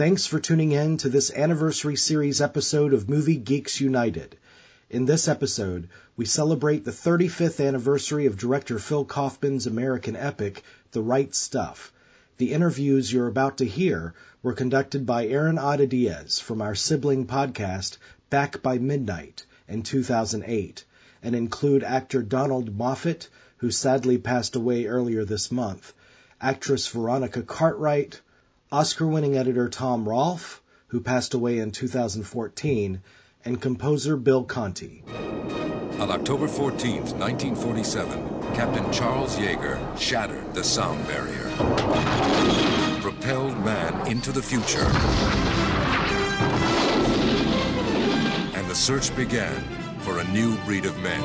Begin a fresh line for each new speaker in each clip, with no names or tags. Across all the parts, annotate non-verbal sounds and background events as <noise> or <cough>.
Thanks for tuning in to this anniversary series episode of Movie Geeks United. In this episode, we celebrate the 35th anniversary of director Phil Kaufman's American epic, The Right Stuff. The interviews you're about to hear were conducted by Aaron Adediez from our sibling podcast, Back by Midnight, in 2008, and include actor Donald Moffat, who sadly passed away earlier this month, actress Veronica Cartwright, Oscar winning editor Tom Rolfe, who passed away in 2014, and composer Bill Conti.
On October 14, 1947, Captain Charles Yeager shattered the sound barrier, propelled man into the future. And the search began for a new breed of men.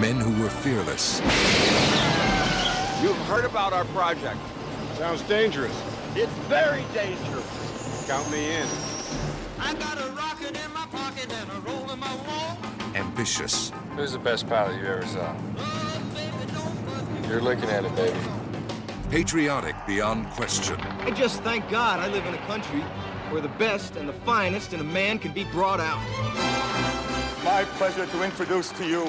Men who were fearless.
You've heard about our project.
Sounds dangerous.
It's very dangerous.
Count me in.
I got a rocket in my pocket and a roll in my wall.
ambitious,
Who's the best pilot you ever saw?
Oh, baby, don't.
You're looking at it, baby.
patriotic beyond question,
I just thank God I live in a country where the best and the finest in a man can be brought out.
My pleasure to introduce to you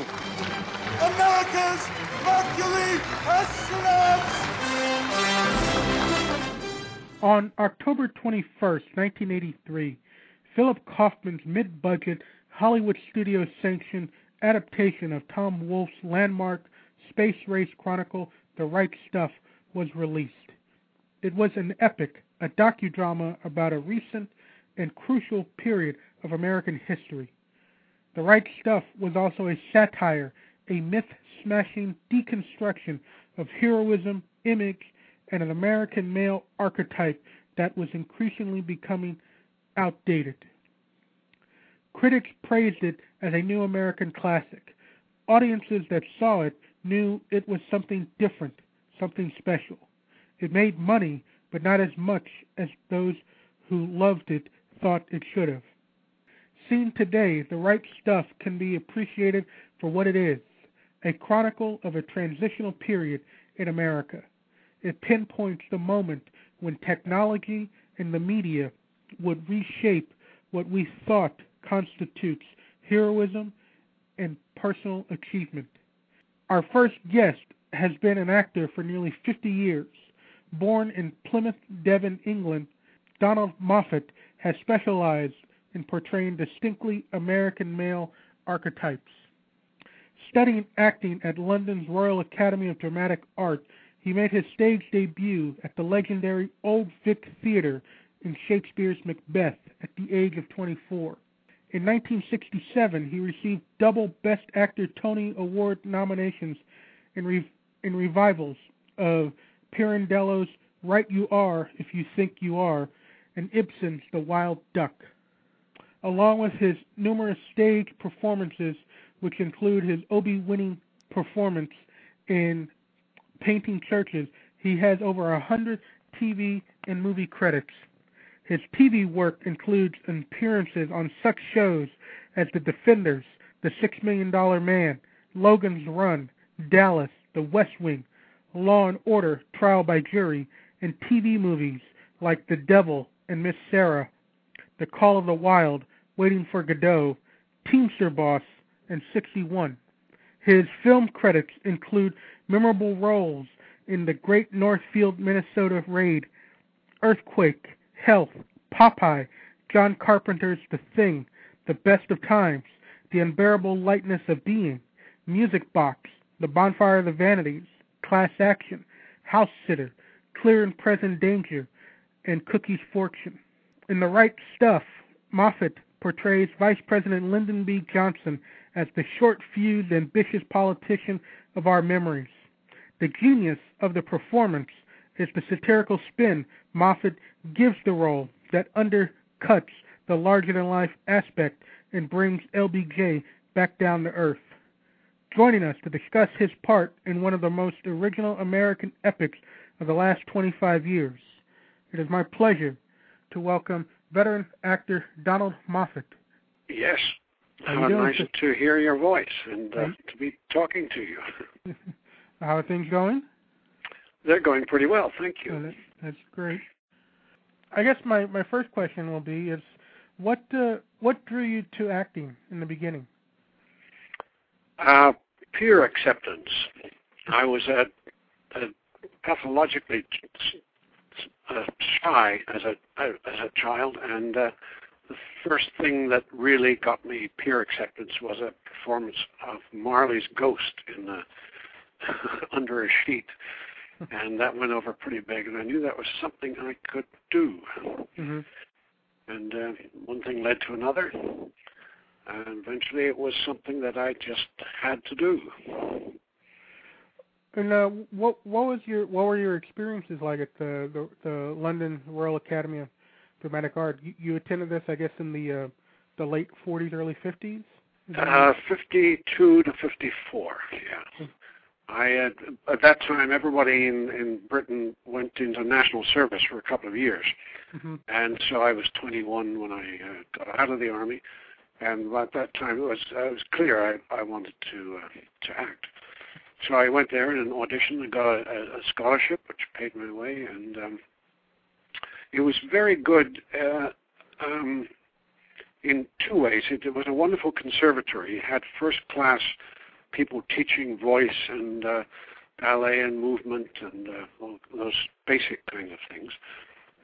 America's Mercury astronauts!
On October 21, 1983, Philip Kaufman's mid-budget Hollywood studio sanctioned adaptation of Tom Wolfe's landmark space race chronicle The Right Stuff was released. It was an epic, a docudrama about a recent and crucial period of American history. The Right Stuff was also a satire, a myth-smashing deconstruction of heroism, image, and an American male archetype that was increasingly becoming outdated. Critics praised it as a new American classic. Audiences that saw it knew it was something different, something special. It made money, but not as much as those who loved it thought it should have. Seen today, The Right Stuff can be appreciated for what it is a chronicle of a transitional period in America. It pinpoints the moment when technology and the media would reshape what we thought constitutes heroism and personal achievement. Our first guest has been an actor for nearly 50 years. Born in Plymouth, Devon, England, Donald Moffat has specialized in portraying distinctly American male archetypes. Studying acting at London's Royal Academy of Dramatic Art, he made his stage debut at the legendary Old Vic Theatre in Shakespeare's Macbeth at the age of 24. In 1967, he received double Best Actor Tony Award nominations in, re- in revivals of Pirandello's Right You Are If You Think You Are and Ibsen's The Wild Duck. Along with his numerous stage performances, which include his Obie winning performance in Painting Churches, he has over a hundred TV and movie credits. His TV work includes appearances on such shows as The Defenders, The Six Million Dollar Man, Logan's Run, Dallas, The West Wing, Law and Order, Trial by Jury, and TV movies like The Devil and Miss Sarah, The Call of the Wild, Waiting for Godot, Teamster Boss, and 61. His film credits include memorable roles in the Great Northfield, Minnesota Raid, Earthquake, Health, Popeye, John Carpenter's The Thing, The Best of Times, The Unbearable Lightness of Being, Music Box, The Bonfire of the Vanities, Class Action, House Sitter, Clear and Present Danger, and Cookie's Fortune. In The Right Stuff, Moffat portrays Vice President Lyndon B. Johnson as the short-fused, ambitious politician of our memories. The genius of the performance is the satirical spin Moffat gives the role that undercuts the larger-than-life aspect and brings LBJ back down to earth. Joining us to discuss his part in one of the most original American epics of the last 25 years, it is my pleasure to welcome veteran actor Donald Moffat.
Yes.
How
nice to hear your voice and uh, to be talking to you. <laughs> <laughs>
How are things going?
They're going pretty well, thank you.
Oh, that, that's great. I guess my my first question will be is what uh, what drew you to acting in the beginning?
Uh, peer acceptance. I was a, a pathologically uh, shy as a as a child, and uh, the first thing that really got me peer acceptance was a performance of Marley's Ghost in the <laughs> under a sheet, and that went over pretty big, and I knew that was something I could do.
Mm-hmm.
And uh, one thing led to another, and eventually it was something that I just had to do.
And uh, what what was your what were your experiences like at the the, the London Royal Academy of Dramatic Art? You, you attended this, I guess, in the uh, the late 40s, early 50s.
Uh, 52 to 54. Yeah. I had, at that time, everybody in in Britain went into national service for a couple of years,
mm-hmm.
and so I was 21 when I uh, got out of the army, and at that time it was uh, it was clear I I wanted to uh, to act. So I went there in an audition and got a, a scholarship, which paid my way, and um, it was very good uh, um, in two ways. It, it was a wonderful conservatory. It had first class people teaching voice and uh, ballet and movement and uh, those basic kind of things.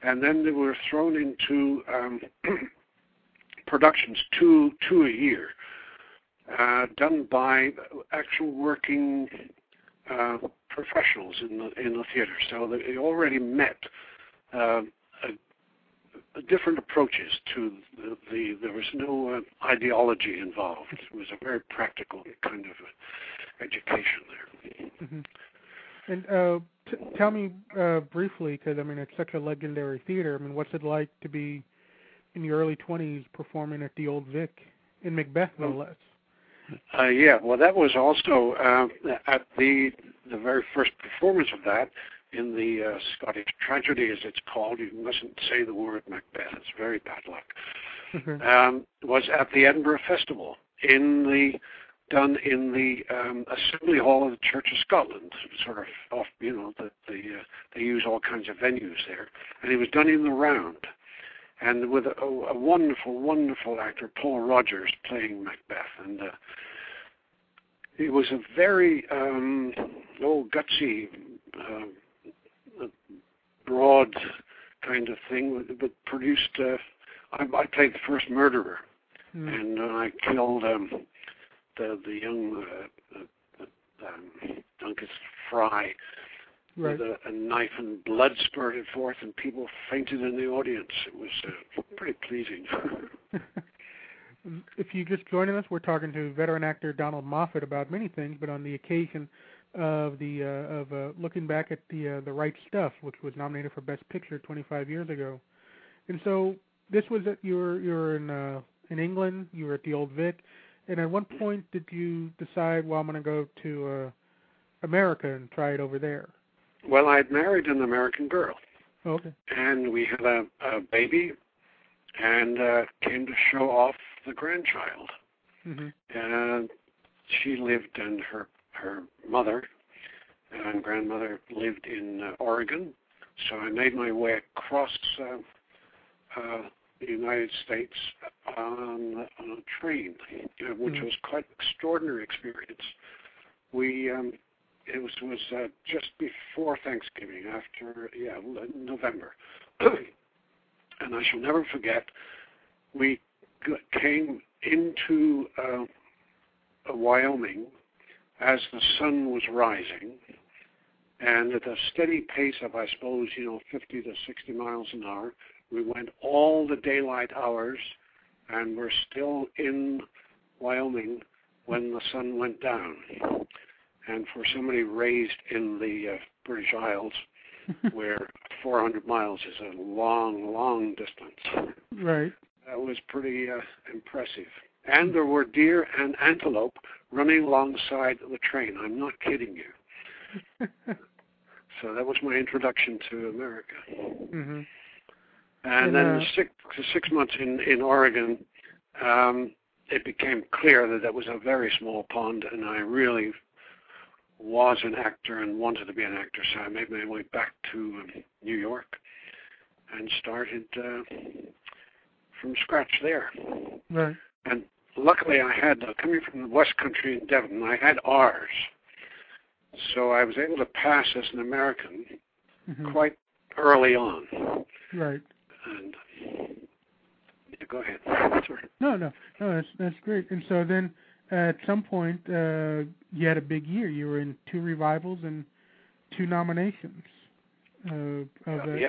And then they were thrown into um, <clears throat> productions, two two a year, uh, done by actual working uh, professionals in the in the theater. So they already met uh, a, different approaches to the, the there was no uh, ideology involved. It was a very practical kind of education there.
Mm-hmm. And uh, t- tell me uh, briefly, because I mean it's such a legendary theater. I mean, what's it like to be in your early 20s performing at the Old Vic in Macbeth, no less?
Uh, yeah, well, that was also uh, at the the very first performance of that in the uh, Scottish tragedy, as it's called. You mustn't say the word Macbeth; it's very bad luck.
Mm-hmm.
Um, was at the Edinburgh Festival in the done in the um, Assembly Hall of the Church of Scotland, sort of off. You know, the, the uh, they use all kinds of venues there, and it was done in the round and with a, a wonderful, wonderful actor, Paul Rogers, playing Macbeth, and uh, it was a very um, oh gutsy, uh, broad kind of thing, but produced. Uh, I, I played the first murderer,
mm.
and uh, I killed um, the the young uh, uh, um, Duncan Fry
right.
with a, a knife and blood spurted forth, and people fainted in the audience. It was uh, pretty pleasing. <laughs>
if you just joining us, we're talking to veteran actor Donald Moffat about many things, but on the occasion of the uh, of uh, looking back at the uh, the right stuff, which was nominated for Best Picture 25 years ago, and so this was at you were you were in uh, in England, you were at the Old Vic, and at one point did you decide, well, I'm going to go to uh, America and try it over there?
Well, I had married an American girl.
Okay.
And we had a, a baby, and uh, came to show off the grandchild.
Mm-hmm.
And she lived, and her her mother and grandmother lived in uh, Oregon. So I made my way across uh, uh, the United States on, on a train, uh, which
mm-hmm.
was quite an extraordinary experience. We um, it was was uh, just before Thanksgiving, after yeah November, <clears throat> and I shall never forget. We came into uh, Wyoming as the sun was rising, and at a steady pace of I suppose you know 50 to 60 miles an hour, we went all the daylight hours, and we're still in Wyoming when the sun went down and for somebody raised in the uh, British Isles, <laughs> where 400 miles is a long, long distance,
right?
That was pretty uh, impressive. And there were deer and antelope running alongside the train. I'm not kidding you. <laughs> so that was my introduction to America.
Mm-hmm.
And,
and
then
uh,
six, six months in in Oregon, um, it became clear that that was a very small pond, and I really was an actor and wanted to be an actor, so I made my way back to um, New York and started uh, from scratch there.
Right.
And luckily, I had uh, coming from the West Country in Devon, I had R's, so I was able to pass as an American
Mhm.
quite early on.
Right.
And yeah, go ahead. Sorry.
No, no, no. That's that's great. And so then, at some point, uh, you had a big year. You were in two revivals and two nominations. Uh, of
Uh,
uh,
yeah.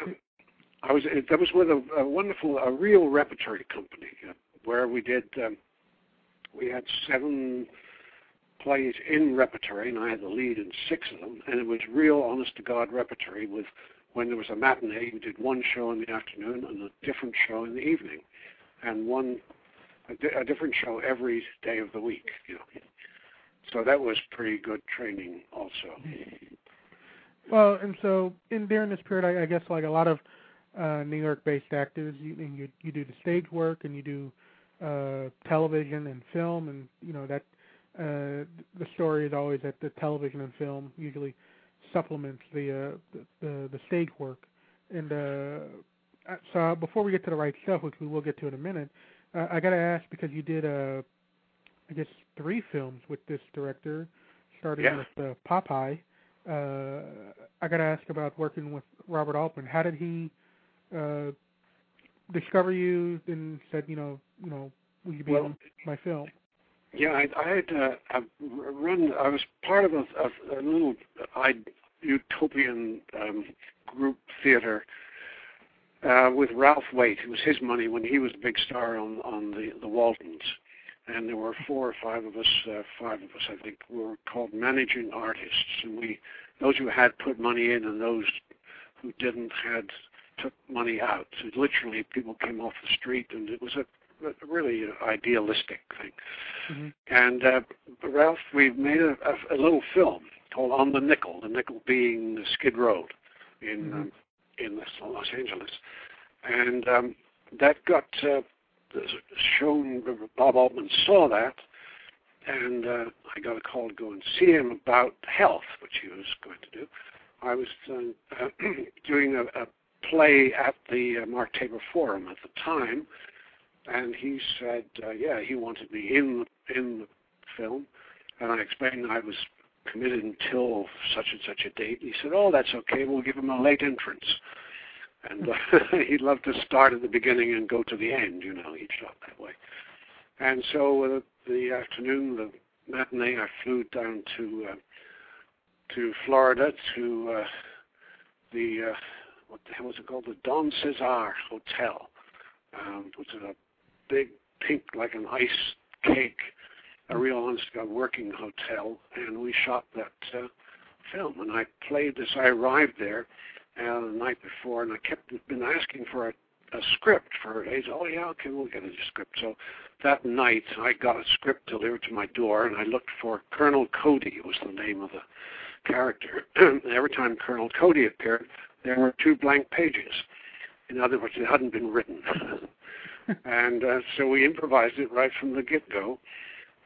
I was that was with a, a wonderful, a real repertory company uh, where we did. Um, we had seven plays in repertory, and I had the lead in six of them, and it was real, honest to God repertory. With when there was a matinee, we did one show in the afternoon and a different show in the evening, and one a, di- a different show every day of the week. You know, so that was pretty good training, also.
Well, and so in during this period, I, I guess like a lot of uh, New York-based actors, you you you do the stage work and you do uh, television and film, and you know that uh, the story is always that the television and film usually supplements the uh, the, the the stage work. And uh, uh, so before we get to the right stuff, which we will get to in a minute, uh, I got to ask because you did uh, I guess three films with this director, starting
Yeah.
with uh, Popeye uh, I got to ask about working with Robert Altman. How did he uh, discover you and said, you know, you know, will you be
Well,
on my film?
Yeah, I, I had uh, I've run. I was part of a, a, a little I, utopian um, group theater uh, with Ralph Waite. It was his money when he was a big star on on the the Waltons, and there were four or five of us. Uh, five of us, I think, were called managing artists, and we those who had put money in and those who didn't had took money out. So literally, people came off the street, and it was a, really idealistic thing.
hmm
And uh, Ralph, we made a, a, a little film called On the Nickel. The Nickel being Skid Road in
Mhm.
um, in Los Angeles, and um, that got uh, shown. Bob Altman saw that, and uh, I got a call to go and see him about health, which he was going to do. I was uh, <clears throat> doing a, a play at the uh, Mark Taper Forum at the time, and he said, uh, yeah, he wanted me in the, in the film, and I explained I was committed until such and such a date. He said, oh, that's okay. We'll give him a late entrance. And uh, <laughs> he'd love to start at the beginning and go to the end. You know, he shot that way. And so uh, the afternoon, the matinee, I flew down to uh, to Florida to uh, the uh, what the hell was it called? The Don Cesar Hotel, um, which is a big pink like an ice cake, a real honest to God working hotel, and we shot that uh, film. And I played this. I arrived there uh, the night before, and I kept been asking for a, a script for days. Oh yeah, okay, we'll get a script. So that night, I got a script delivered to my door, and I looked for Colonel Cody. Was the name of the character. and <clears throat> every time Colonel Cody appeared, there were two blank pages. In other words, it hadn't been written. <laughs> and uh, so we improvised it right from the get-go,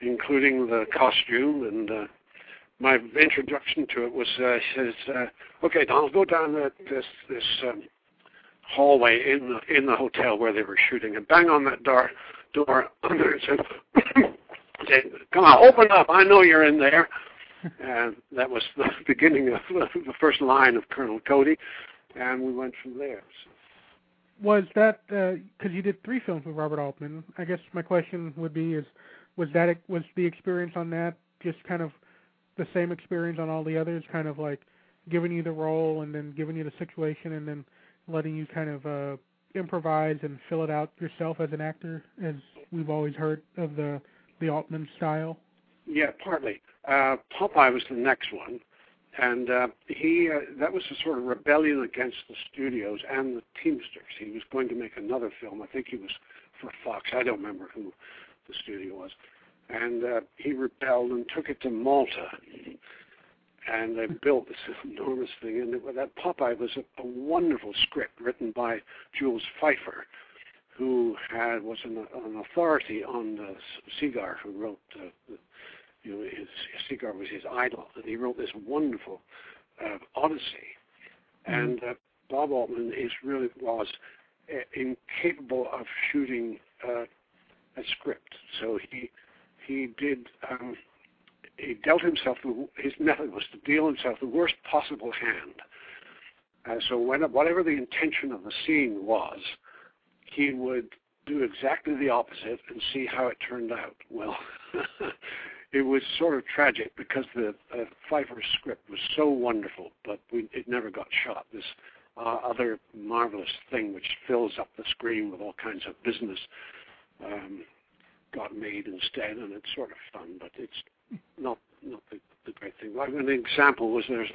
including the costume. And uh, my introduction to it was, uh, says, uh, "Okay, Donald, go down that this this um, hallway in the in the hotel where they were shooting, and bang on that door door under and said." <coughs> Come on, open up! I know you're in there. And that was <laughs> the beginning of the first line of Colonel Cody, and we went from there. So.
Was that because you did three films with Robert Altman? I guess my question would be: is was that was the experience on that just kind of the same experience on all the others? Kind of like giving you the role and then giving you the situation and then letting you kind of uh, improvise and fill it out yourself as an actor, as we've always heard of the the Altman style.
Yeah, partly. Uh, Popeye was the next one, and uh, he uh, that was a sort of rebellion against the studios and the Teamsters. He was going to make another film. I think he was for Fox. I don't remember who the studio was, and uh, he rebelled and took it to Malta. And they built this enormous thing, and it, that Popeye was a, a wonderful script written by Jules Feiffer, who had was an, an authority on the Segar, who wrote the, you know, his, Segar was his idol, and he wrote this wonderful uh, Odyssey. And uh, Bob Altman is really was uh, incapable of shooting uh, a script. So he he did um, he dealt himself the, his method was to deal himself the worst possible hand. Uh, so when, whatever the intention of the scene was, he would do exactly the opposite and see how it turned out. Well, <laughs> it was sort of tragic because the uh, Feiffer script was so wonderful, but we, it never got shot. This uh, other marvelous thing which fills up the screen with all kinds of business um, got made instead, and it's sort of fun, but it's not not the, the great thing. Like an example was there's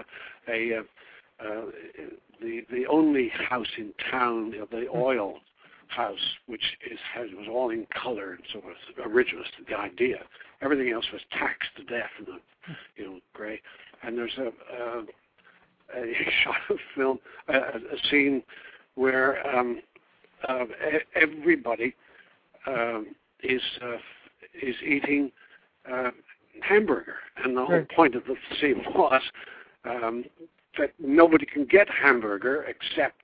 a, a uh, uh, the the only house in town, the oil house, which is has, was all in color and sort of original to the idea. Everything else was taxed to death in a you know gray. And there's a a, a <laughs> shot of film, a, a scene where um, uh, everybody um, is uh, is eating uh, hamburger, and the whole point of the scene <laughs> was um, that nobody can get hamburger except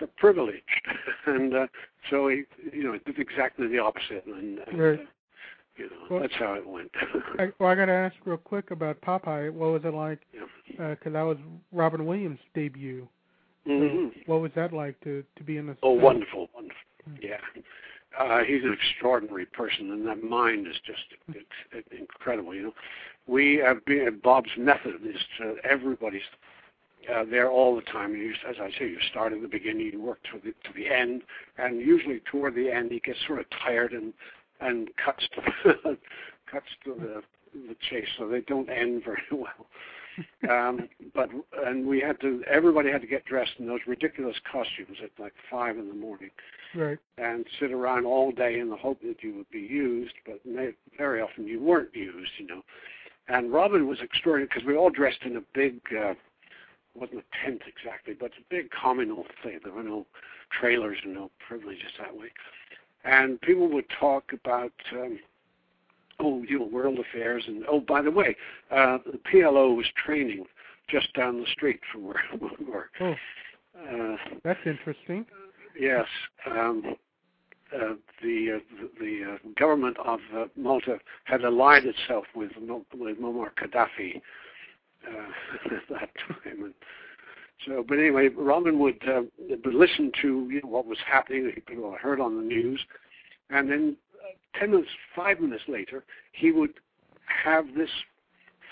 the privileged, <laughs> and uh, so he, you know, did exactly the opposite, and, and
right.
uh, you know,
well,
that's how it went.
I, well, I got to ask real quick about Popeye. What was it like? Because
yeah.
uh, that was Robin Williams' debut.
Mm-hmm.
So what was that like to to be in the?
Oh, wonderful, wonderful. Yeah. Uh, he's an extraordinary person, and that mind is just it's, it's incredible. You know, we have been Bob's method is to everybody's uh, there all the time. You, as I say, you start at the beginning, you work to the to the end, and usually toward the end, he gets sort of tired and and cuts to <laughs> cuts to the the chase, so they don't end <laughs> very well. um, but and we had to everybody had to get dressed in those ridiculous costumes at like five in the morning,
right?
And sit around all day in the hope that you would be used, but very often you weren't used, you know. And Robin was extraordinary because we all dressed in a big. Uh, wasn't a tent exactly, but a big communal thing. There were no trailers and no privileges that way. And people would talk about, um, oh, you know, world affairs. And oh, by the way, uh, the PLO was training just down the street from where <laughs> we were.
Oh,
uh,
that's interesting.
Yes. Um, uh, the uh, the uh, government of uh, Malta had allied itself with with Muammar Gaddafi uh, <laughs> at that time. And so, but anyway, Robin would, uh, would listen to you know, what was happening, people heard on the news, and then uh, ten minutes, five minutes later, he would have this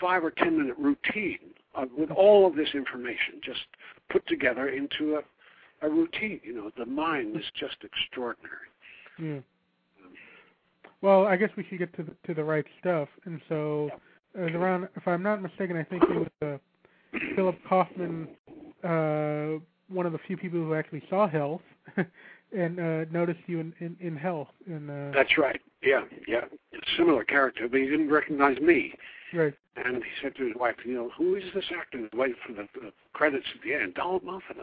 five or ten minute routine uh, with all of this information just put together into a, a routine. You know, the mind is just extraordinary.
Yeah. Well, I guess we should get to the, to the right stuff, and so. Yeah it was around, if I'm not mistaken, I think it was uh, Philip Kaufman, uh, one of the few people who actually saw Health, <laughs> and uh, noticed you in in, in Health. And uh,
that's right. Yeah, yeah, similar character, but he didn't recognize me.
Right.
And he said to his wife, you know, who is this actor? Wait for the, the credits at the end. Donald Moffat.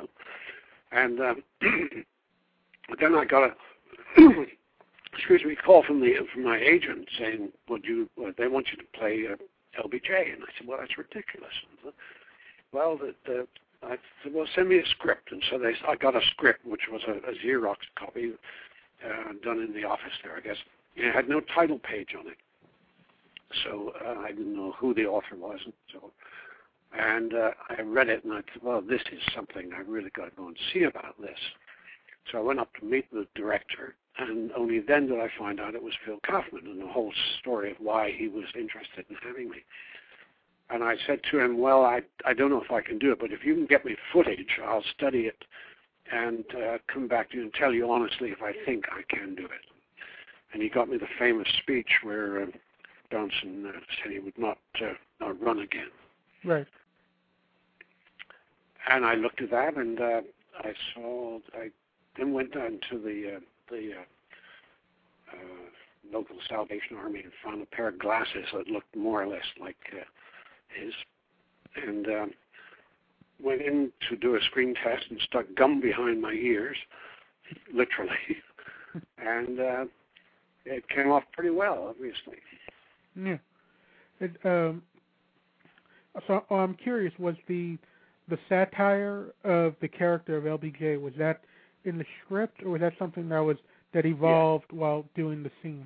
And um, <clears throat> then I got a <clears throat> excuse me call from the from my agent saying, would you? they want you to play uh, LBJ. And I said, well, that's ridiculous. And, well, the, the, I said, well, send me a script. And so they, I got a script, which was a, a Xerox copy uh, done in the office there, I guess. And it had no title page on it. So uh, I didn't know who the author was. And so, and uh, I read it, and I said, well, this is something I really got to go and see about this. So I went up to meet the director, and only then did I find out it was Phil Kaufman and the whole story of why he was interested in having me. And I said to him, "Well, I I don't know if I can do it, but if you can get me footage, I'll study it and uh, come back to you and tell you honestly if I think I can do it." And he got me the famous speech where uh, Johnson uh, said he would not uh, not run again.
Right.
And I looked at that, and uh, I saw I then went down to the uh, the uh, uh, local Salvation Army and found a pair of glasses that looked more or less like uh, his, and um, went in to do a screen test and stuck gum behind my ears, <laughs> literally, <laughs> and uh, it came off pretty well, obviously.
Yeah. It, um, so oh, I'm curious. Was the the satire of the character of LBJ was that in the script or was that something that was that evolved yeah. while doing the scenes?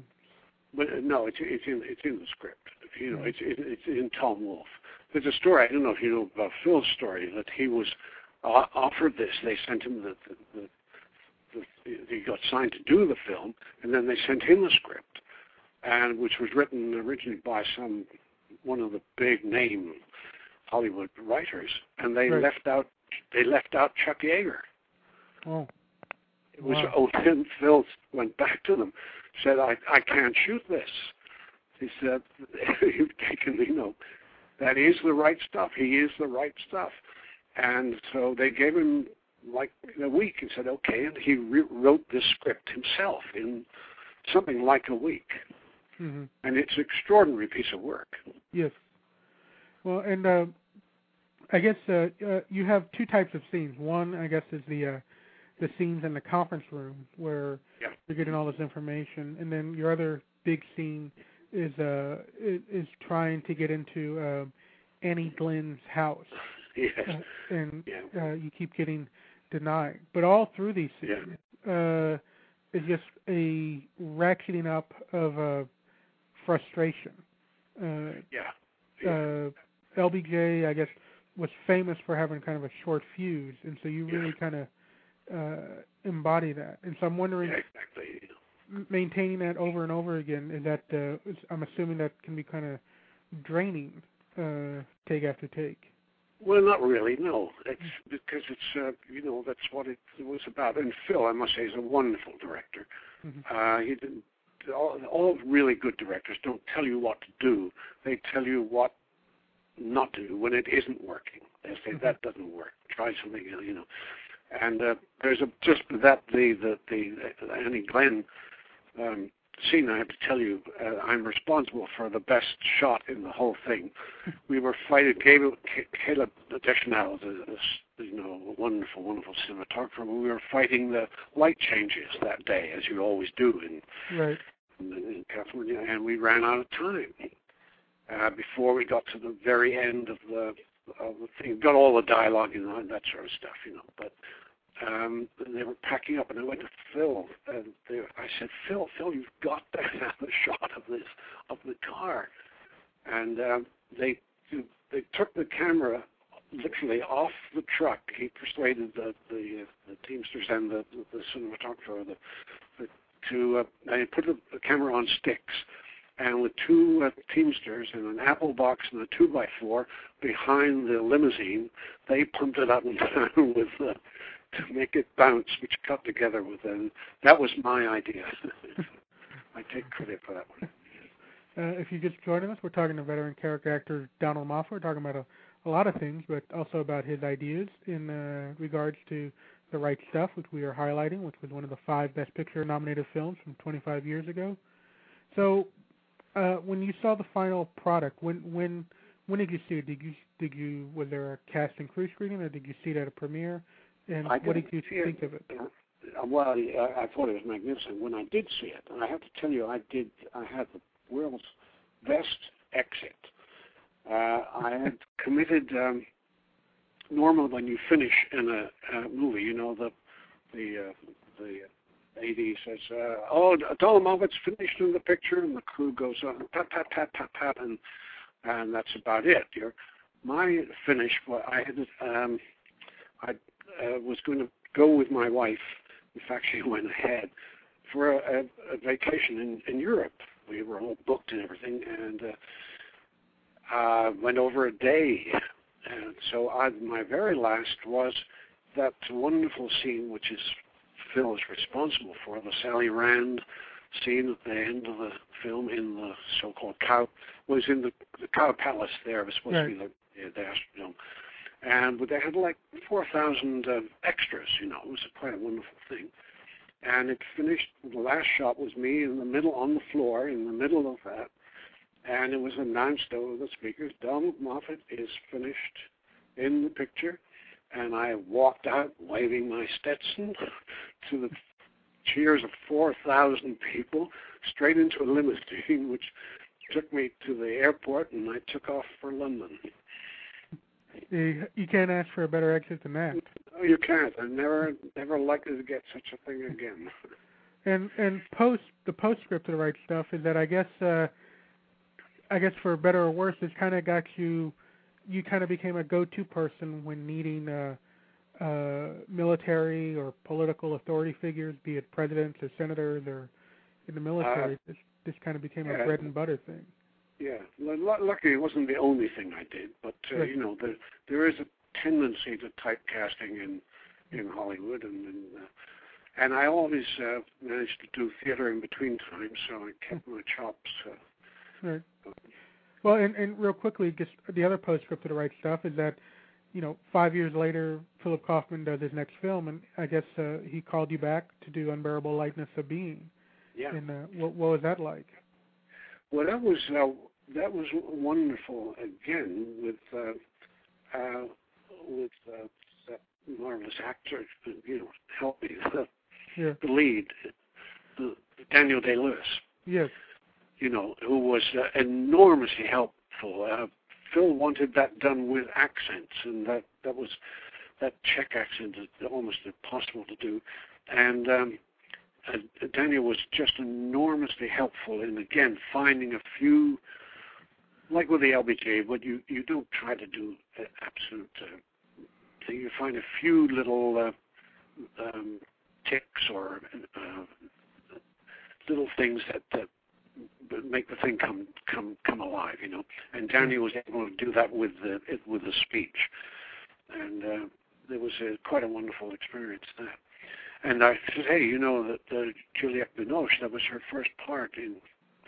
But uh, no, it's it's in it's in the script. You know, it's it, it's in Tom Wolfe. There's a story. I don't know if you know about Phil's story that he was uh, offered this. They sent him the, the, the he got signed to do the film, and then they sent him the script, and which was written originally by some one of the big name Hollywood writers, and they right. left out they left out Chuck Yeager.
Oh.
It was wow. oh then Phil went back to them, said I I can't shoot this. He said <laughs> you've taken you know that is the right stuff. He is the right stuff. And so they gave him like a week and said, okay, and he re- wrote this script himself in something like a week.
Mm-hmm.
And it's an extraordinary piece of work.
Yes. Well, and uh, I guess uh, uh, you have two types of scenes. One, I guess, is the uh, the scenes in the conference room where
yeah.
you're getting all this information, and then your other big scene is uh is trying to get into uh, Annie Glenn's house. <laughs>
Yes.
Uh, and
yeah.
uh, you keep getting denied. But all through these scenes,
yeah.
uh, is just a ratcheting up of uh, frustration. Uh,
yeah.
yeah. Uh, LBJ, I guess, was famous for having kind of a short fuse, and so you really kind of uh, embody that. And so I'm wondering,
yeah, exactly.
maintaining that over and over again is that uh, I'm assuming that can be kind of draining, uh, take after take.
Well, not really. No, it's because it's uh, you know that's what it, was about. And Phil, I must say, is a wonderful director.
Mm-hmm.
Uh, he didn't. All, all really good directors don't tell you what to do. They tell you what not to do when it isn't working. They say
mm-hmm.
that doesn't work. Try something else. You know. And uh, there's a just that the the the, Annie Glenn um, scene, I have to tell you, uh, I'm responsible for the best shot in the whole thing. <laughs> we were fighting Caleb, Caleb Deschanel, the, the, you know, wonderful, wonderful cinematographer. We were fighting the light changes that day, as you always do in,
right.
in, in California, and we ran out of time uh, before we got to the very end of the the thing. Got all the dialogue and that sort of stuff, you know, but um, they were packing up, and I went to Phil, and they, I said, "Phil, Phil, you've got to have a <laughs> shot of this of the car." And um, they they took the camera literally off the truck. He persuaded the the, uh, the teamsters and the the, cinematographer the, the, to uh, they put the camera on sticks. And with two uh, Teamsters and an apple box and a two by four behind the limousine, they pumped it up and <laughs> down with uh, to make it bounce, which cut together with them. That was my idea. <laughs> I take credit for that one.
Uh, if you're just joining us, we're talking to veteran character actor Donald Moffat. We're talking about a, a lot of things, but also about his ideas in uh, regards to The Right Stuff, which we are highlighting, which was one of the five Best Picture nominated films from 25 years ago. So, uh, when you saw the final product, when when when did you see it? Did you did you was there a cast and crew screening, or did you see it at a premiere? And what did you think
it,
of it?
Uh, well, I, I thought it was magnificent. When I did see it, and I have to tell you, I did. I had the world's best exit. Uh, I had <laughs> committed. Um, normally, when you finish in a, a movie, you know the the uh, the AD says, uh, "Oh, Donald Moffat's finished in the picture," and the crew goes on pat pat pat pat pat, and and that's about it. You're, my finish, well, I had um, I uh, was going to go with my wife. In fact, she <laughs> went ahead for a, a, a vacation in, in Europe. We were all booked and everything, and uh, uh, went over a day. And so I, my very last was that wonderful scene, which is Phil is responsible for, the Sally Rand scene at the end of the film in the so-called cow was in the, the cow palace there. It was supposed
right.
to be the, the, Astrodome and they had like 4,000 uh, extras. You know, it was quite a wonderful thing. And it finished. The last shot was me in the middle on the floor, in the middle of that, and it was announced over the speakers: Donald Moffat is finished in the picture. And I walked out waving my Stetson to the cheers of 4,000 people straight into a limousine, <laughs> which took me to the airport, and I took off for London.
You, you can't ask for a better exit than that.
Oh, you can't. I'm never, never likely to get such a thing again.
And and post the postscript to the right stuff is that I guess uh I guess for better or worse, it's kind of got you. You kind of became a go-to person when needing uh, uh, military or political authority figures, be it presidents or senators or in the military.
Uh,
this this kind of became
yeah.
a bread and butter thing.
Yeah, L- luckily it wasn't the only thing I did, but uh,
Right.
you know, there there is a tendency to typecasting in in Hollywood, and and, uh, and I always uh, managed to do theater in between times, so I kept my chops. Uh,
Right. Well, and, and real quickly, just the other postscript to the right stuff is that, you know, five years later, Philip Kaufman does his next film, and I guess uh, he called you back to do Unbearable Lightness of Being.
yeah.
And uh, what, what was that like?
Well, that was uh, that was wonderful again with uh, uh, with uh, that marvelous actor, you know, help me, <laughs>
Yeah.
the lead, the, Daniel Day Lewis.
Yes.
You know, who was uh, enormously helpful. Uh, Phil wanted that done with accents, and that that was that Czech accent is almost impossible to do. And um, uh, Daniel was just enormously helpful in again finding a few, like with the LBJ, but you you don't try to do uh, absolute. Uh. You find a few little uh, um, ticks or uh, little things that, that make the thing come come come alive, you know. And Daniel was able to do that with the with the speech, and uh, it was a, quite a wonderful experience. That. And I said, hey, you know that uh, Juliette Binoche, that was her first part in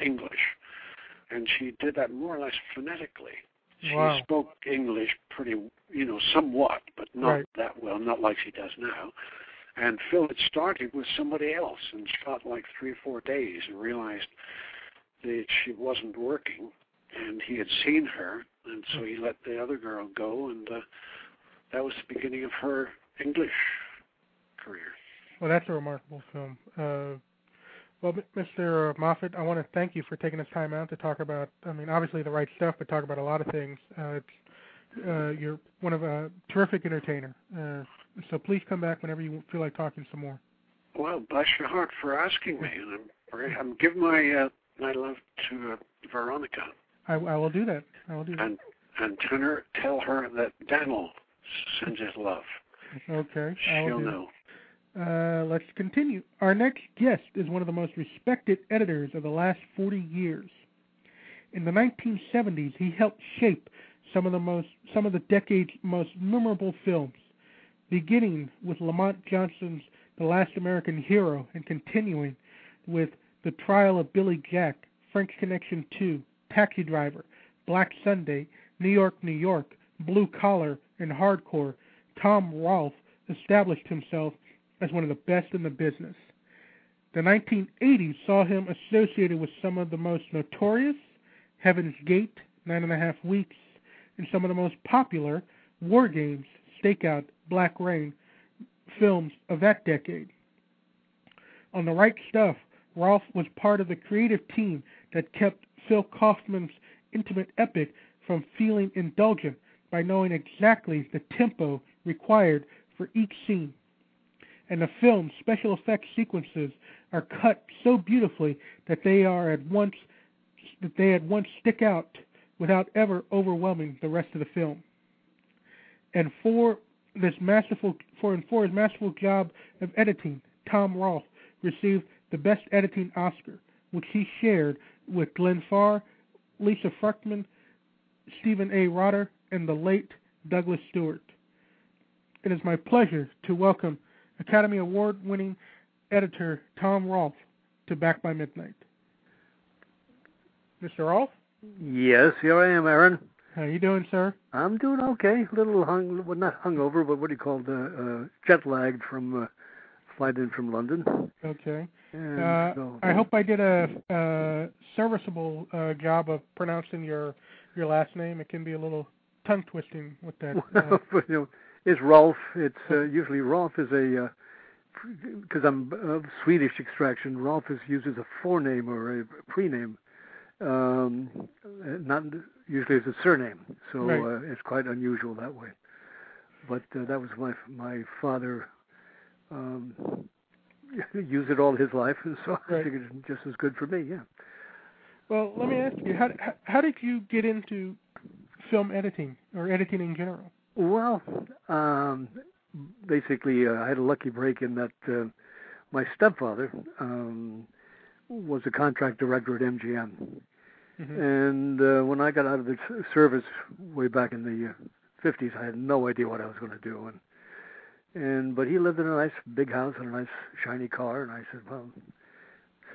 English, and she did that more or less phonetically. She
Wow.
spoke English pretty, you know, somewhat, but not
Right.
that well, not like she does now. And Phil had started with somebody else and shot like three or four days and realized that she wasn't working. And he had seen her, and so he let the other girl go, and uh, that was the beginning of her English career.
Well, that's a remarkable film. Uh, well, Mr. Moffat, I want to thank you for taking this time out to talk about, I mean, obviously the right stuff, but talk about a lot of things. Uh, it's, uh, you're one of a terrific entertainer. Uh, so please come back whenever you feel like talking some more.
Well, bless your heart for asking me, and I'm, I'm giving my uh, my love to uh, Veronica,
I, I will do that. I will do that.
and and tell her tell her that Daniel sends his love.
Okay.
She'll
do
know.
Uh, let's continue. Our next guest is one of the most respected editors of the last 40 years. In the 1970s, he helped shape some of the most some of the decade's most memorable films, beginning with Lamont Johnson's The Last American Hero and continuing with The Trial of Billy Jack, French Connection 2, Taxi Driver, Black Sunday, New York, New York, Blue Collar, and Hardcore. Tom Rolfe established himself as one of the best in the business. The 1980s saw him associated with some of the most notorious Heaven's Gate, Nine and a Half Weeks, and some of the most popular War Games, Stakeout, Black Rain films of that decade. On the right stuff, Rolfe was part of the creative team that kept Phil Kaufman's intimate epic from feeling indulgent by knowing exactly the tempo required for each scene. And the film's special effects sequences are cut so beautifully that they are at once that they at once stick out without ever overwhelming the rest of the film. And for this masterful for and for his masterful job of editing, Tom Rolfe received the Best Editing Oscar, which he shared with Glenn Farr, Lisa Fruchtman, Stephen A. Rotter, and the late Douglas Stewart. It is my pleasure to welcome Academy Award winning editor Tom Rolfe to Back by Midnight. Mr. Rolfe,
Yes, here I am, Aaron.
how you doing, sir?
I'm doing okay. A little hung, well, not hungover, but what do you call it? Uh, uh, jet lagged from uh, flight in from London.
Okay. Uh, I hope I did a, uh serviceable uh, job of pronouncing your your last name. It can be a little tongue twisting with that. Uh, <laughs>
you know, it's Rolf. It's uh, usually Rolf is a because I'm of Swedish extraction. Rolf is used as a forename or a prename, Um, not usually as a surname, so
Right.
uh, it's quite unusual that way. But uh, that was my my father um, <laughs> used it all his life, and so I
Right.
figured it's just as good for me. Yeah.
Well, let me ask you, how how, did you get into film editing or editing in general?
Well, um, basically, uh, I had a lucky break in that uh, my stepfather um, was a contract director at MGM,
Mhm.
and uh, when I got out of the service way back in the uh, 50s, I had no idea what I was going to do, and and but he lived in a nice big house and a nice shiny car, and I said, well,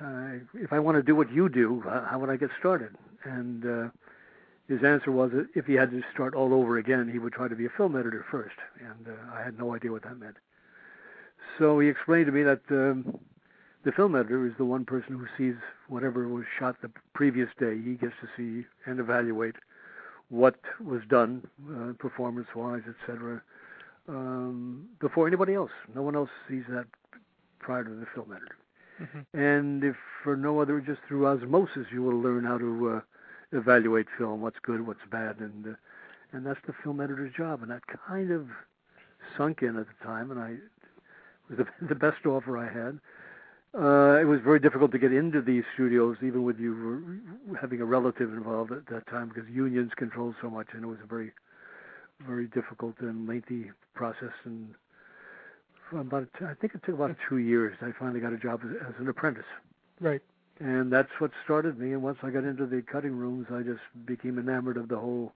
I, if I want to do what you do, how, would I get started? And uh, his answer was that if he had to start all over again, he would try to be a film editor first, and uh, I had no idea what that meant. So he explained to me that um, the film editor is the one person who sees whatever was shot the previous day. He gets to see and evaluate what was done, uh, performance-wise, etc., um, before anybody else. No one else sees that prior to the film editor.
Mhm.
And if for no other, just through osmosis, you will learn how to uh, evaluate film, what's good, what's bad, and uh, and that's the film editor's job. And that kind of sunk in at the time, and I it was the, <laughs> the best offer I had. Uh, it was very difficult to get into these studios, even with you having a relative involved at that time, because unions controlled so much, and it was a very, very difficult and lengthy process. And about, I think it took about two years. I finally got a job as, as an apprentice
Right.
and that's what started me. And once I got into the cutting rooms, I just became enamored of the whole,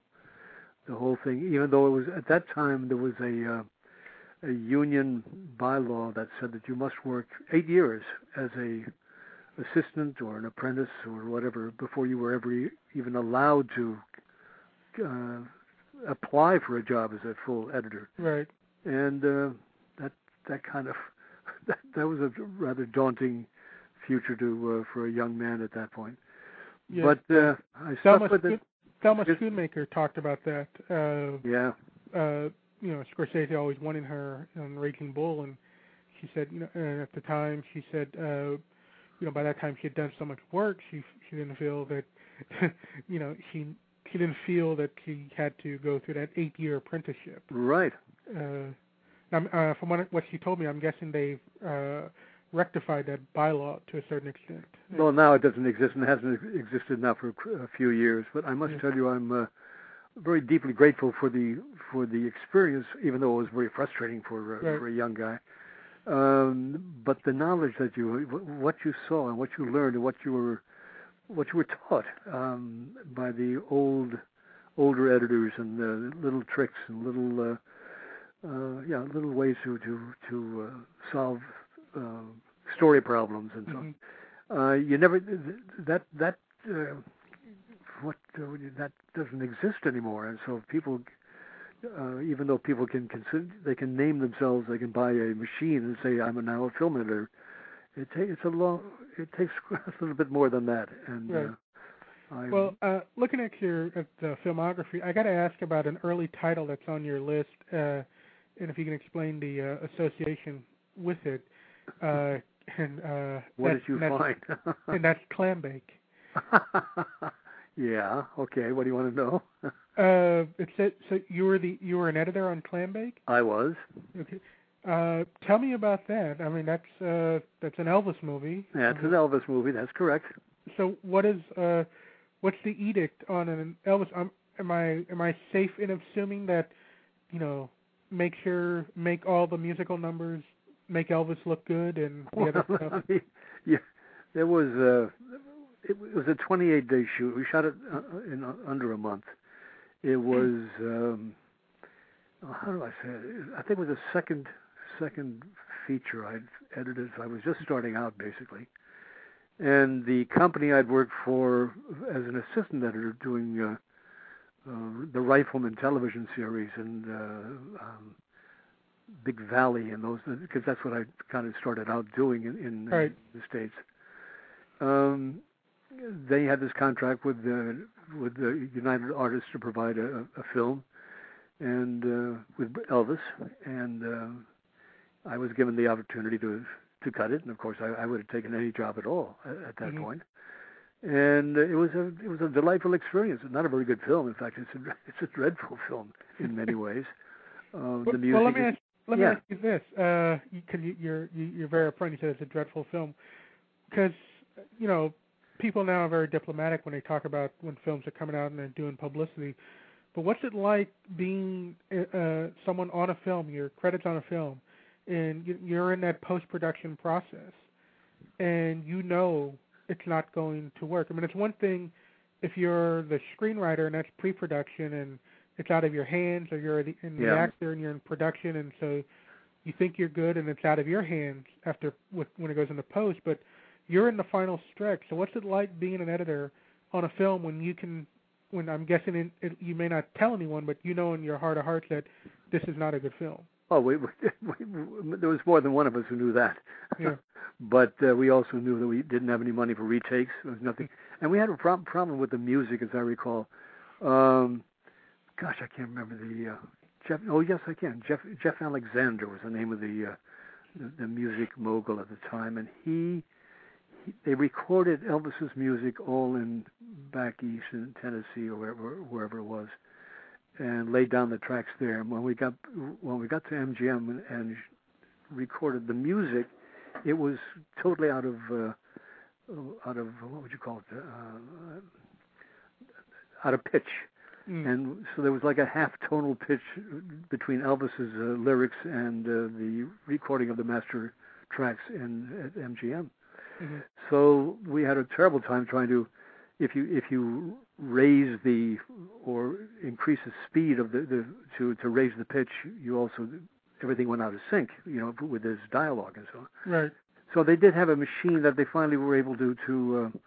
the whole thing. Even though it was at that time there was a uh, a union bylaw that said that you must work eight years as a assistant or an apprentice or whatever before you were ever even allowed to uh, apply for a job as a full editor
Right.
and uh, that that kind of <laughs> that, that was a rather daunting future to uh, for a young man at that point.
Yeah.
But uh, I
Thelma,
stuck with it.
Thelma
Yes.
Schoonmaker talked about that. Uh,
Yeah,
uh, you know, Scorsese always wanted her on Raging Bull, and she said, you know, and at the time she said, uh, you know, by that time she had done so much work, she she didn't feel that, <laughs> you know, she she didn't feel that he had to go through that eight year apprenticeship.
right.
Uh, uh, from what what she told me, I'm guessing they've uh, rectified that bylaw to a certain extent.
Well, now it doesn't exist and hasn't existed now for a few years. But I must
Yeah.
tell you, I'm uh, very deeply grateful for the for the experience, even though it was very frustrating for uh,
Right.
for a young guy. Um, but the knowledge that you, what you saw and what you learned and what you were, what you were taught um, by the old, older editors and the little tricks and little, uh, uh, yeah, little ways to to to uh, solve uh, story problems and so on. Uh, you never that that uh, what uh, that doesn't exist anymore, and so people, uh, even though people can consider they can name themselves, they can buy a machine and say I'm now a film editor. It takes it's a long it takes <laughs> a little bit more than that, and
Right.
uh,
Well, uh, looking at your at the filmography, I got to ask about an early title that's on your list, uh, and if you can explain the uh, association with it. Uh, and uh, <laughs>
what did you
and that's,
find? <laughs>
And that's Clambake.
yeah. Okay. What do you want to know?
Uh, it said so. You were the you were an editor on Clambake.
I was.
Okay. Uh, tell me about that. I mean, that's uh, that's an Elvis movie.
Yeah, it's an Elvis movie. That's correct.
So what is uh, what's the edict on an Elvis? Um, am I am I safe in assuming that, you know, make sure make all the musical numbers make Elvis look good and the other <laughs> stuff?
I mean, yeah, there was uh, it, was a 28 day shoot. We shot it uh, in under a month. It was um, oh, how do I say it? I think it was a second second feature I'd edited. I was just starting out basically, and the company I'd worked for as an assistant editor doing. Uh, uh, the Rifleman television series and uh, um, Big Valley and those because that's what I kind of started out doing in, in
Right.
the states. Um, they had this contract with the with the United Artists to provide a, a film, and uh, with Elvis, and uh, I was given the opportunity to to cut it, and of course I, I would have taken any job at all at, at that
Mhm.
point. and it was a it was a delightful experience. Not a very good film. In fact, it's a <laughs> it's a dreadful film in many <laughs> ways. Uh,
well,
the music.
well, let me ask, let
yeah.
me ask you this, because you, you're you, you're very upfront. You said it's a dreadful film, because you know people now are very diplomatic when they talk about when films are coming out and they're doing publicity. But what's it like being uh, someone on a film? Your credits on a film, and you're in that post production process, and you know it's not going to work. I mean, it's one thing if you're the screenwriter and that's pre-production and it's out of your hands, or you're the, in the
Yeah.
actor and you're in production, and so you think you're good and it's out of your hands after with, when it goes into post. But you're in the final stretch. So what's it like being an editor on a film when you can? When I'm guessing it, it, you may not tell anyone, but you know in your heart of hearts that this is not a good film.
Oh, we, <laughs> we, we, there was more than one of us who knew that.
Yeah. <laughs>
but uh, we also knew that we didn't have any money for retakes. There was nothing, <laughs> and we had a prob- problem with the music, as I recall. Um, gosh, I can't remember the uh, Jeff. Oh, yes, I can. Jeff Jeff Alexander was the name of the uh, the, the music mogul at the time, and he, he they recorded Elvis's music all in back east in Tennessee or wherever wherever it was, and laid down the tracks there. And when we got when we got to MGM and, and recorded the music, it was totally out of uh, out of what would you call it? Uh, out of pitch.
Mm.
And so there was like a half tonal pitch between Elvis's uh, lyrics and uh, the recording of the master tracks in at MGM.
Mhm.
So we had a terrible time trying to, if you if you raise the or increase the speed of the, the to to raise the pitch, you also everything went out of sync, you know, with this dialogue and so on.
Right.
So they did have a machine that they finally were able to to uh,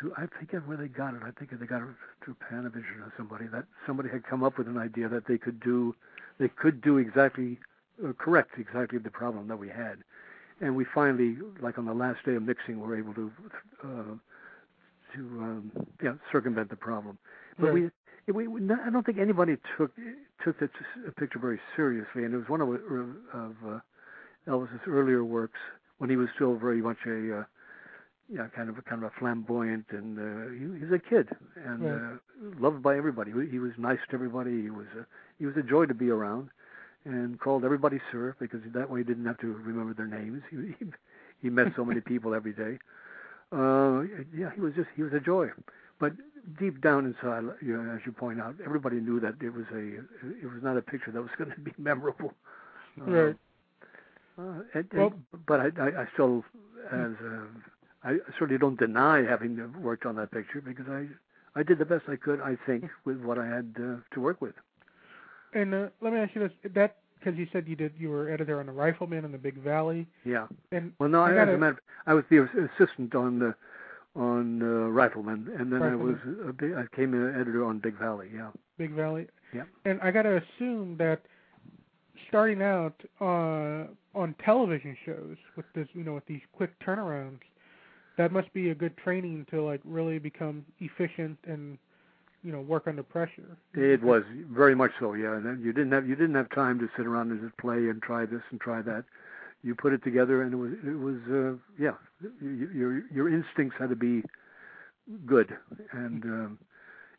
to I forget where they got it. I think they got it through Panavision or somebody that somebody had come up with an idea that they could do they could do exactly uh, correct exactly the problem that we had, and we finally like on the last day of mixing were able to uh, to um, yeah circumvent the problem. But
Right.
we we, we I don't think anybody took took the t- picture very seriously, and it was one of of uh, Elvis's earlier works when he was still very much a uh, yeah kind of a kind of a flamboyant and uh, he, he was a kid and
Right.
uh, loved by everybody. He, he was nice to everybody. He was a, he was a joy to be around, and called everybody sir because that way he didn't have to remember their names. <laughs> He he, he met so many people every day. Uh, yeah, he was just he was a joy. But deep down inside, you know, as you point out, everybody knew that it was a it was not a picture that was <laughs> going to be memorable. Uh,
Right.
Uh, and, and-
Well-
but I, I, I still, as uh, I certainly don't deny having worked on that picture because I, I did the best I could, I think, with what I had uh, to work with.
And uh, let me ask you this: that because you said you did you were editor on the Rifleman and the Big Valley,
Yeah.
and
Well, no, I,
gotta,
as a matter, I was the assistant on the on uh, Rifleman, and then I was a big, I came an editor on Big Valley. Yeah.
Big Valley.
Yeah.
And I got to assume that starting out uh, on television shows with this, you know, with these quick turnarounds, that must be a good training to like really become efficient and you know work under pressure.
It was very much so, yeah. And then you didn't have you didn't have time to sit around and just play and try this and try that. You put it together, and it was it was uh, yeah. Your your instincts had to be good, and um,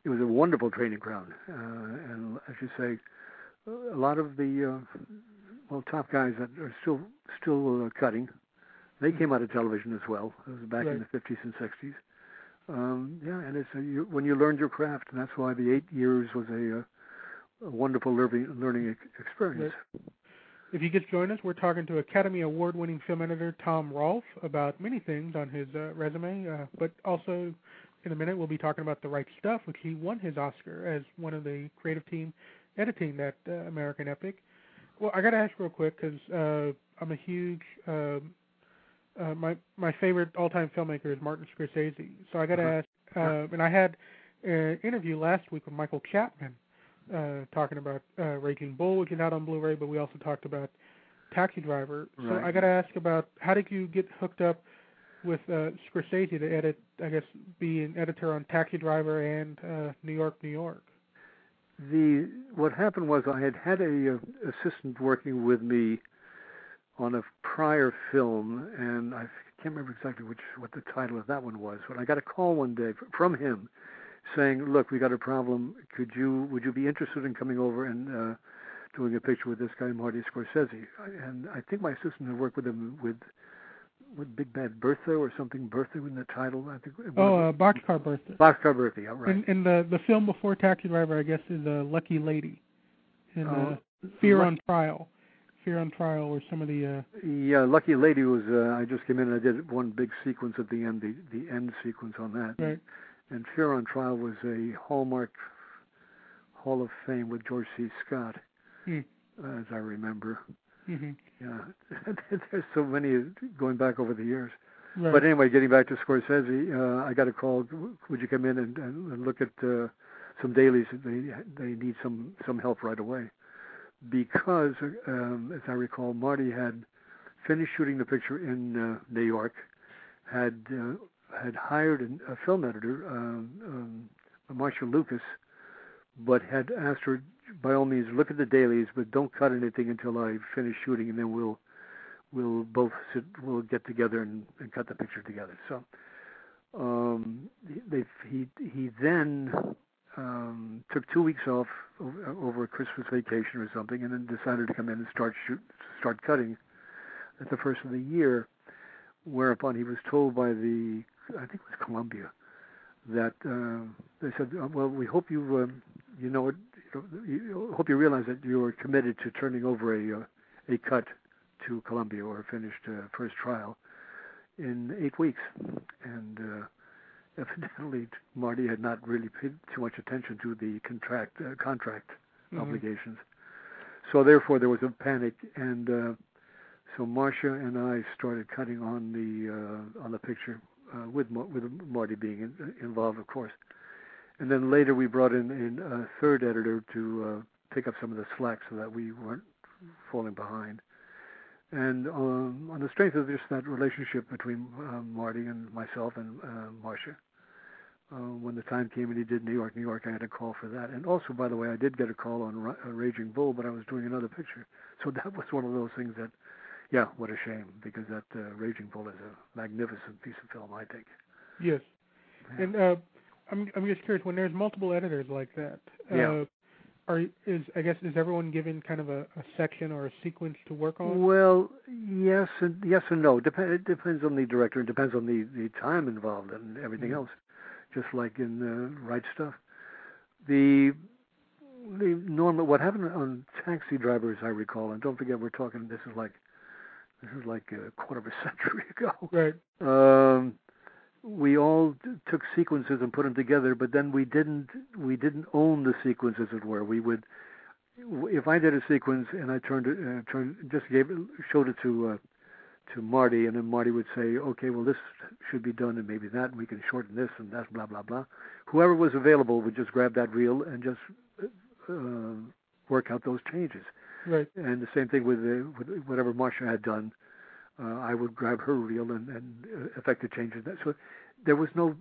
it was a wonderful training ground. Uh, and as you say, a lot of the uh, well top guys that are still still uh, cutting, they came out of television as well. It was back in the 50s and 60s. Um, yeah, and it's a, you, when you learned your craft, and that's why the eight years was a, uh, a wonderful learning learning experience.
If you just join us, we're talking to Academy Award winning film editor Tom Rolf about many things on his uh, resume, uh, but also in a minute we'll be talking about The Right Stuff, which he won his Oscar as one of the creative team editing that uh, American epic. Well, I got to ask real quick because uh, I'm a huge. Um, uh, my my favorite all-time filmmaker is Martin Scorsese, so I got to
Uh-huh.
ask. Uh, and I had an interview last week with Michael Chapman, uh, talking about uh, Raging Bull, which is out on Blu-ray, but we also talked about Taxi Driver. So
Right.
I got to ask about how did you get hooked up with uh, Scorsese to edit? I guess be an editor on Taxi Driver and uh, New York, New York.
The what happened was I had had a uh, assistant working with me on a prior film, and I can't remember exactly which what the title of that one was, but I got a call one day from him saying, "Look, we got a problem. Could you would you be interested in coming over and uh, doing a picture with this guy Marty Scorsese?" And I think my assistant had worked with him with with Big Bad Bertha or something Bertha in the title. I think.
Oh, uh, Boxcar Bertha.
Boxcar Bertha, yeah, right.
And, and the the film before Taxi Driver, I guess, is uh, Lucky Lady, and uh,
Oh,
Fear
Luck-
on Trial. Fear on Trial were some of the. Uh,
Yeah, Lucky Lady was. Uh, I just came in and I did one big sequence at the end, the the end sequence on that.
Right.
And Fear on Trial was a Hallmark Hall of Fame with George C. Scott,
Hmm.
as I remember.
hmm
Yeah, <laughs> there's so many going back over the years.
Right.
But anyway, getting back to Scorsese, uh, I got a call. Would you come in and, and, and look at uh, some dailies? They they need some some help right away, because um, as I recall, Marty had finished shooting the picture in uh, New York, had uh, had hired an, a film editor, um, um, Marcia Lucas, but had asked her by all means look at the dailies, but don't cut anything until I finish shooting, and then we'll we'll both sit, we'll get together and, and cut the picture together. So um, they, he he then um, took two weeks off over, a Christmas vacation or something, and then decided to come in and start shoot start cutting at the first of the year. Whereupon he was told by the I think it was Columbia that uh, they said, "Uh, well, we hope you um, you know. You know, you hope you realize that you are committed to turning over a uh, a cut to Columbia or finished uh, first trial in eight weeks. And uh, evidently, Marty had not really paid too much attention to the contract uh, contract
Mhm.
obligations. So therefore, there was a panic, and uh, so Marcia and I started cutting on the uh, on the picture uh, with with Marty being in, involved, of course. And then later we brought in, in a third editor to uh, pick up some of the slack so that we weren't falling behind. And um, on the strength of just that relationship between uh, Marty and myself and uh, Marcia, uh, when the time came and he did New York, New York, I had a call for that. And also, by the way, I did get a call on Ra- uh, Raging Bull, but I was doing another picture. <laughs> So that was one of those things that, yeah, what a shame, because that uh, Raging Bull is a magnificent piece of film, I think.
yes. And uh, I'm I'm just curious when there's multiple editors like that. Uh,
Yeah.
Are is I guess is everyone given kind of a, a section or a sequence to work on?
Well, yes and yes and no. Dep- it depends on the director. It depends on the, the time involved and everything
Mhm.
else. Just like in uh, Right Stuff. The the normal what happened on Taxi Driver, as I recall, and don't forget we're talking. This is like this is like a quarter of a <laughs> century ago.
Right.
Um, we all t- took sequences and put them together, but then we didn't we didn't own the sequence, as it were. We would, if I did a sequence and I turned it, uh, turned just gave it, showed it to uh, to Marty, and then Marty would say, okay, well this should be done, and maybe that, and we can shorten this and that, blah blah blah. Whoever was available would just grab that reel and just uh, work out those changes.
Right.
And the same thing with, uh, with whatever Marcia had done. Uh, I would grab her reel and, and uh, effect the changes. That so there was no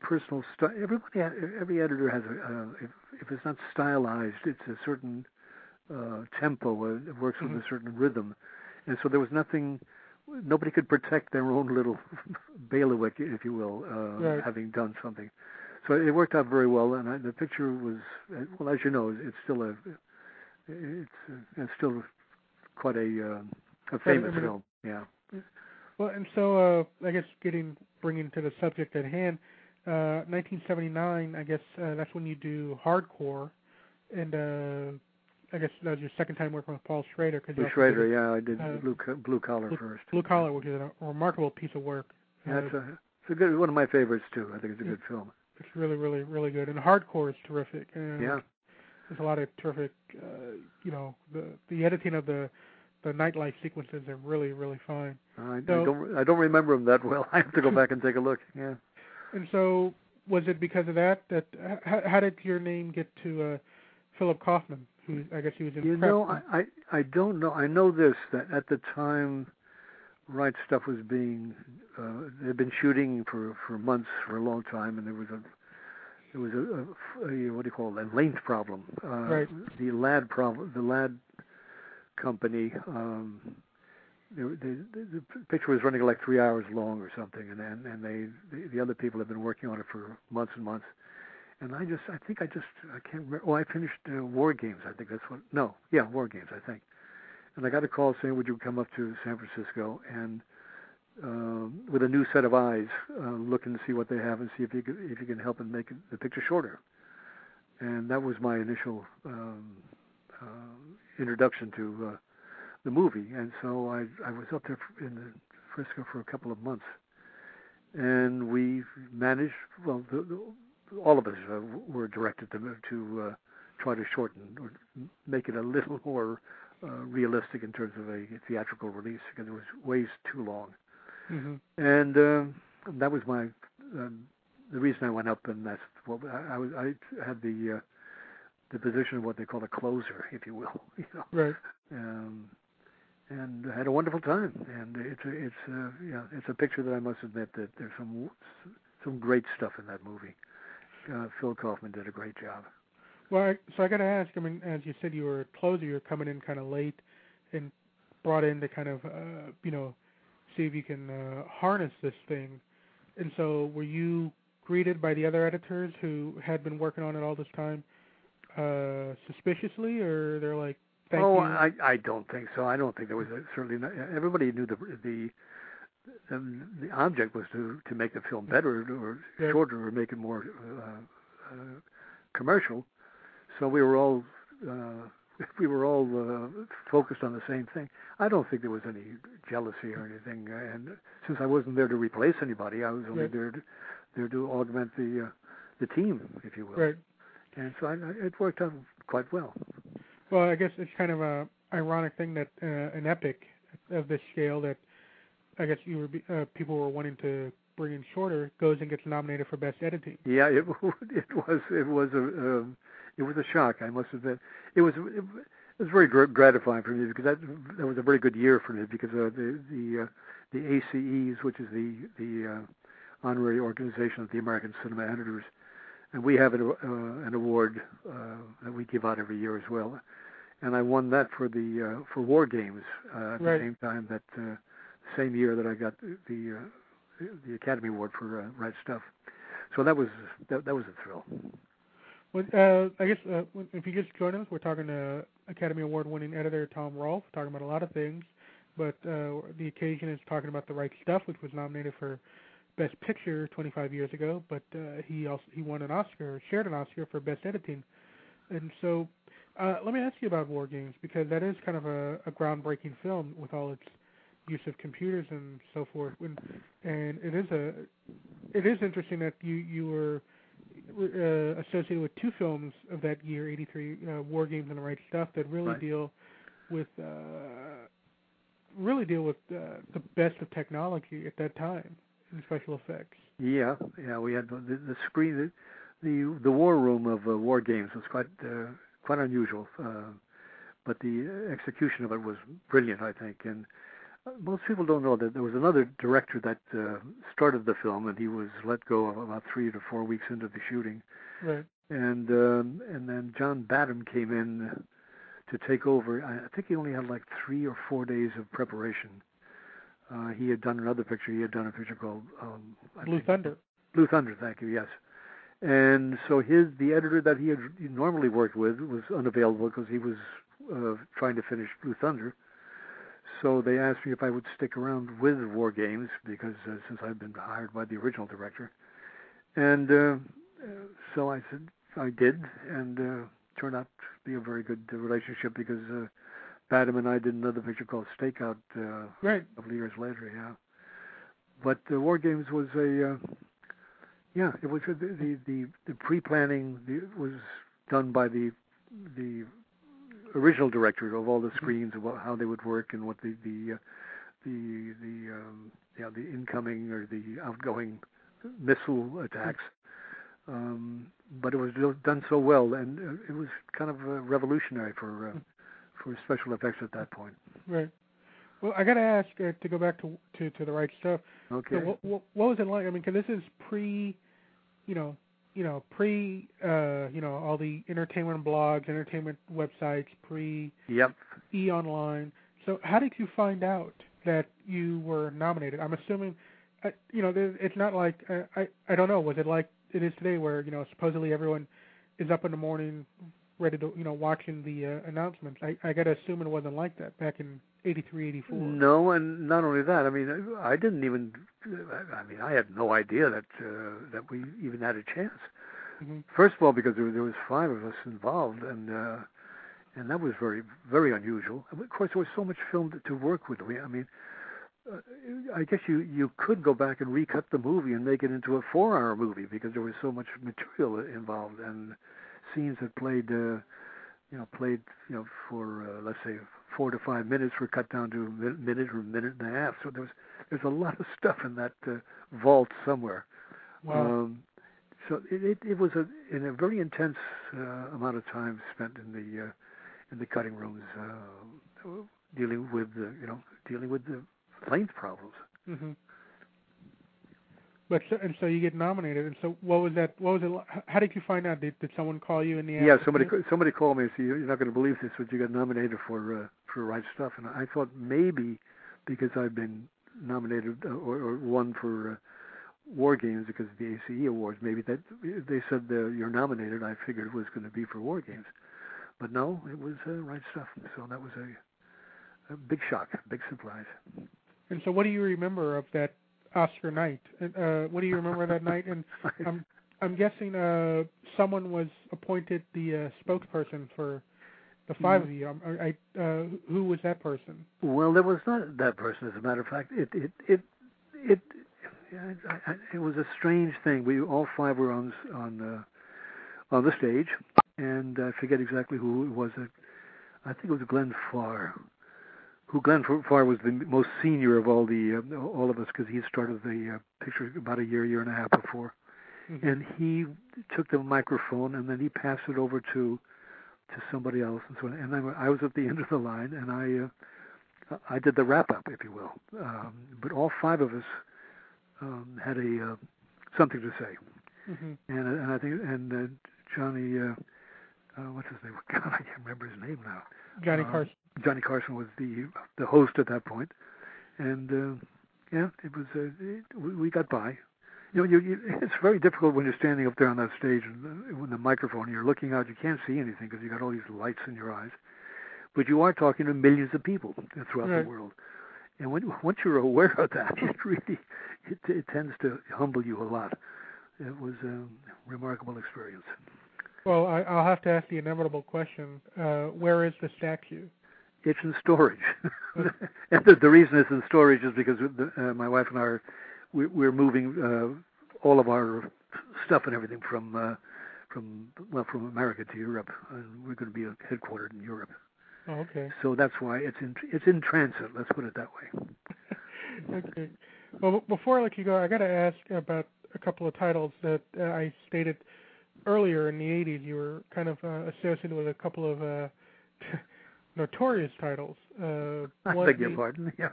personal style. Everybody, had, every editor has a. Uh, if, if it's not stylized, it's a certain uh, tempo. Uh, it works with
Mhm.
a certain rhythm, and so there was nothing. Nobody could protect their own little <laughs> bailiwick, if you will, uh,
Right.
having done something. So it worked out very well, and I, the picture was, uh, well, as you know, it's still a, it's, uh, it's still quite a, uh, a famous
I mean-
film. Yeah.
Well, and so uh, I guess getting bringing to the subject at hand, uh, 1979. I guess uh, that's when you do hardcore, and uh, I guess that was your second time working with Paul Schrader. Cause you
Blue
also
Schrader,
did
yeah, I did
uh,
Blue Blue Collar
Blue,
first.
Blue Collar, which is a remarkable piece of work.
Yeah,
Uh,
it's a, it's a good one of my favorites too. I think it's a good film.
it's really, really, really good. And hardcore is terrific. And
Yeah.
There's a lot of terrific, uh, you know, the the editing of the the nightlife sequences are really, really fine.
I,
So-
I don't I don't remember them that well. <laughs> I have to go back and take a look. Yeah.
And so, was it because of that that how, how did your name get to uh, Philip Kaufman? Who I guess he was in.
You
prep.
know, I, I I don't know. I know this that at the time, Right Stuff was being uh, they'd been shooting for for months for a long time, and there was a there was a, a, a what do you call it a length problem. Uh,
Right.
The Ladd problem. The Ladd company um, the, the, the picture was running like three hours long or something, and and, and they the, the other people have been working on it for months and months. And I just, I think I just, I can't remember. Oh, I finished uh, War Games. I think that's what. No, yeah, War Games. I think. And I got a call saying, "Would you come up to San Francisco and um, with a new set of eyes, uh, look and see what they have and see if you can, if you can help and make the picture shorter?" And that was my initial um, uh, introduction to uh, the movie. And so I I was up there in the Frisco for a couple of months, and we managed. Well, the, the, all of us uh, were directed to to uh, try to shorten or make it a little <laughs> more uh, realistic in terms of a theatrical release because it was ways too long.
Mm-hmm.
And uh, that was my um, the reason I went up, and that's what I, I was. I had the uh, the position of what they call a closer, if you will. <laughs> You know.
Right.
Um, and I had a wonderful time. And it's a, it's a, yeah, it's a picture that I must admit that there's some some great stuff in that movie. Uh, Phil Kaufman did a great job.
Well, I, so I got to ask. I mean, as you said, you were a closer. You're coming in kind of late, and brought in to kind of, uh, you know, see if you can uh, harness this thing. And so, were you greeted by the other editors who had been working on it all this time uh, suspiciously, or they're like, Thank
oh,
you.
I I don't think so. I don't think there was a, certainly not, everybody knew the the um, the object was to to make the film better or
Yeah.
shorter or make it more uh, uh, commercial. So we were all uh, <laughs> we were all uh, focused on the same thing. I don't think there was any jealousy or anything. And since I wasn't there to replace anybody, I was only
Right.
there to, there to augment the uh, the team, if you will.
Right.
And so I, I- it worked out quite well.
Well, I guess it's kind of a ironic thing that uh, an epic of this scale that I guess you were uh, people were wanting to bring in shorter goes and gets nominated for best editing.
Yeah, it <laughs> it was it was a um, it was a shock. I must admit, it was it was very gr- gratifying for me because that that was a very good year for me because uh, the the uh, the ACEs, which is the the uh, honorary organization of the American Cinema Editors, and we have an, uh, an award uh, that we give out every year as well. And I won that for the uh, for War Games uh, at
Right.
the same time that uh, same year that I got the uh, the Academy Award for uh, Right Stuff. So that was that, that was a thrill.
Well, uh, I guess uh, if you just join us, we're talking to Academy Award-winning editor Tom Rolf, talking about a lot of things, but uh, the occasion is talking about The Right Stuff, which was nominated for Best Picture 25 years ago, but uh, he also he won an Oscar, shared an Oscar for Best Editing, and so uh, let me ask you about War Games because that is kind of a, a groundbreaking film with all its use of computers and so forth, and, and it is a it is interesting that you you were uh, associated with two films of that year, '83, uh, War Games and the Right Stuff, that really
Right.
deal with uh, really deal with uh, the best of technology at that time in special effects.
Yeah, yeah, we had the, the screen, the, the the war room of uh, War Games was quite uh, quite unusual, uh, but the execution of it was brilliant, I think. And most people don't know that there was another director that uh, started the film, and he was let go about three to four weeks into the shooting.
Right.
and um, and then John Badham came in to take over. I think he only had like three or four days of preparation. Uh, he had done another picture. He had done a picture called um,
Blue
think-
Thunder.
Blue Thunder. Thank you. Yes. And so his the editor that he had normally worked with was unavailable because he was uh, trying to finish Blue Thunder. So they asked me if I would stick around with War Games because uh, since I've been hired by the original director, and uh, so I said I did, and uh, turned out to be a very good relationship because uh, Badham and I did another picture called Stakeout uh,
Right.
a couple of years later. Yeah, but uh, War Games was a uh, yeah, it was the the the, the pre-planning the, was done by the the original director of all the screens about how they would work and what the the uh, the the um, yeah the incoming or the outgoing missile attacks. Um, but it was done so well, and uh, it was kind of uh, revolutionary for uh, for special effects at that point.
Right. Well, I got to ask uh, to go back to to to the right stuff.
Okay.
So what, what what was it like? I mean, 'cause this is pre, you know, you know, pre, uh, you know, all the entertainment blogs, entertainment websites, pre
Yep.
e online. So how did you find out that you were nominated? I'm assuming, uh, you know, it's not like uh, I I don't know. Was it like it is today, where you know supposedly everyone is up in the morning, ready to you know watching the uh, announcements? I I gotta assume it wasn't like that back in '83, '84.
No, and not only that. I mean, I didn't even. I mean, I had no idea that uh, that we even had a chance.
Mhm.
First of all, because there, there was five of us involved, and uh, and that was very very unusual. And of course, there was so much film to, to work with. We, I mean, uh, I guess you you could go back and recut the movie and make it into a four-hour movie because there was so much material involved and scenes that played, uh, you know, played you know for uh, let's say four to five minutes were cut down to a minute or a minute and a half. So there was there's a lot of <laughs> stuff in that uh, vault somewhere.
Wow.
Um, so it, it, it was a in a very intense uh, amount of time spent in the uh, in the cutting rooms uh, dealing with the you know dealing with the length problems.
Mm-hmm. But so, and so you get nominated, and so what was that? What was it? How did you find out? Did, did someone call you in the
Yeah,
afternoon?
somebody somebody called me and said, "You're not going to believe this, but you got nominated for uh, for right stuff." And I thought maybe because I've been nominated uh, or, or won for uh, War Games because of the ACE awards, maybe that they said uh, you're nominated. I figured it was going to be for War Games, but no, it was uh, right stuff. So that was a, a big shock, big surprise.
And so, what do you remember of that Oscar night? And, Uh, what do you remember that night? And <laughs> I'm I'm guessing uh, someone was appointed the uh, spokesperson for the 5 of you. Um, I, I, uh, who was that person?
Well, there was not that person. As a matter of fact, it it it it I, I, it was a strange thing. We all five were on on the on the stage, and I forget exactly who it was. I think it was Glenn Farr. Who Glenn Farr was the most senior of all the uh, all of us because he started the uh, picture about a year, year and a half before,
Mhm.
and he took the microphone and then he passed it over to to somebody else and so on. And I, I was at the end of the line and I uh, I did the wrap up, if you will. Um, but all five of us um, had a uh, something to say,
hmm
and and I think and uh, Johnny uh, uh, what's his name? <laughs> God, I can't remember his name now.
Johnny
Um,
Carson.
Johnny Carson was the the host at that point, and uh, yeah, it was uh, it, we, we got by. You know, you, you, <laughs> it's very difficult when you're standing up there on that stage and uh, with the microphone. You're looking out, you can't see anything because you got all these lights in your eyes, but you are talking to millions of people throughout
Right.
the world. And when <laughs> once you're aware of that, <laughs> it really it, it tends to humble you a lot. It was a remarkable experience.
Well, I, I'll have to ask the inevitable question: uh, Where is the statue?
It's in storage, and the, the reason it's in storage is because the, uh, my wife and I are we're moving uh, all of our stuff and everything from uh, from well from America to Europe, and we're going to be headquartered in Europe.
Oh, okay.
So that's why it's in it's in transit. Let's put it that way. <laughs>
okay. Well, before I let you go, I got to ask about a couple of titles that uh, I stated earlier in the 80s. You were kind of uh, associated with a couple of uh, <laughs> notorious titles. Uh, <laughs>
I beg your pardon. Yeah.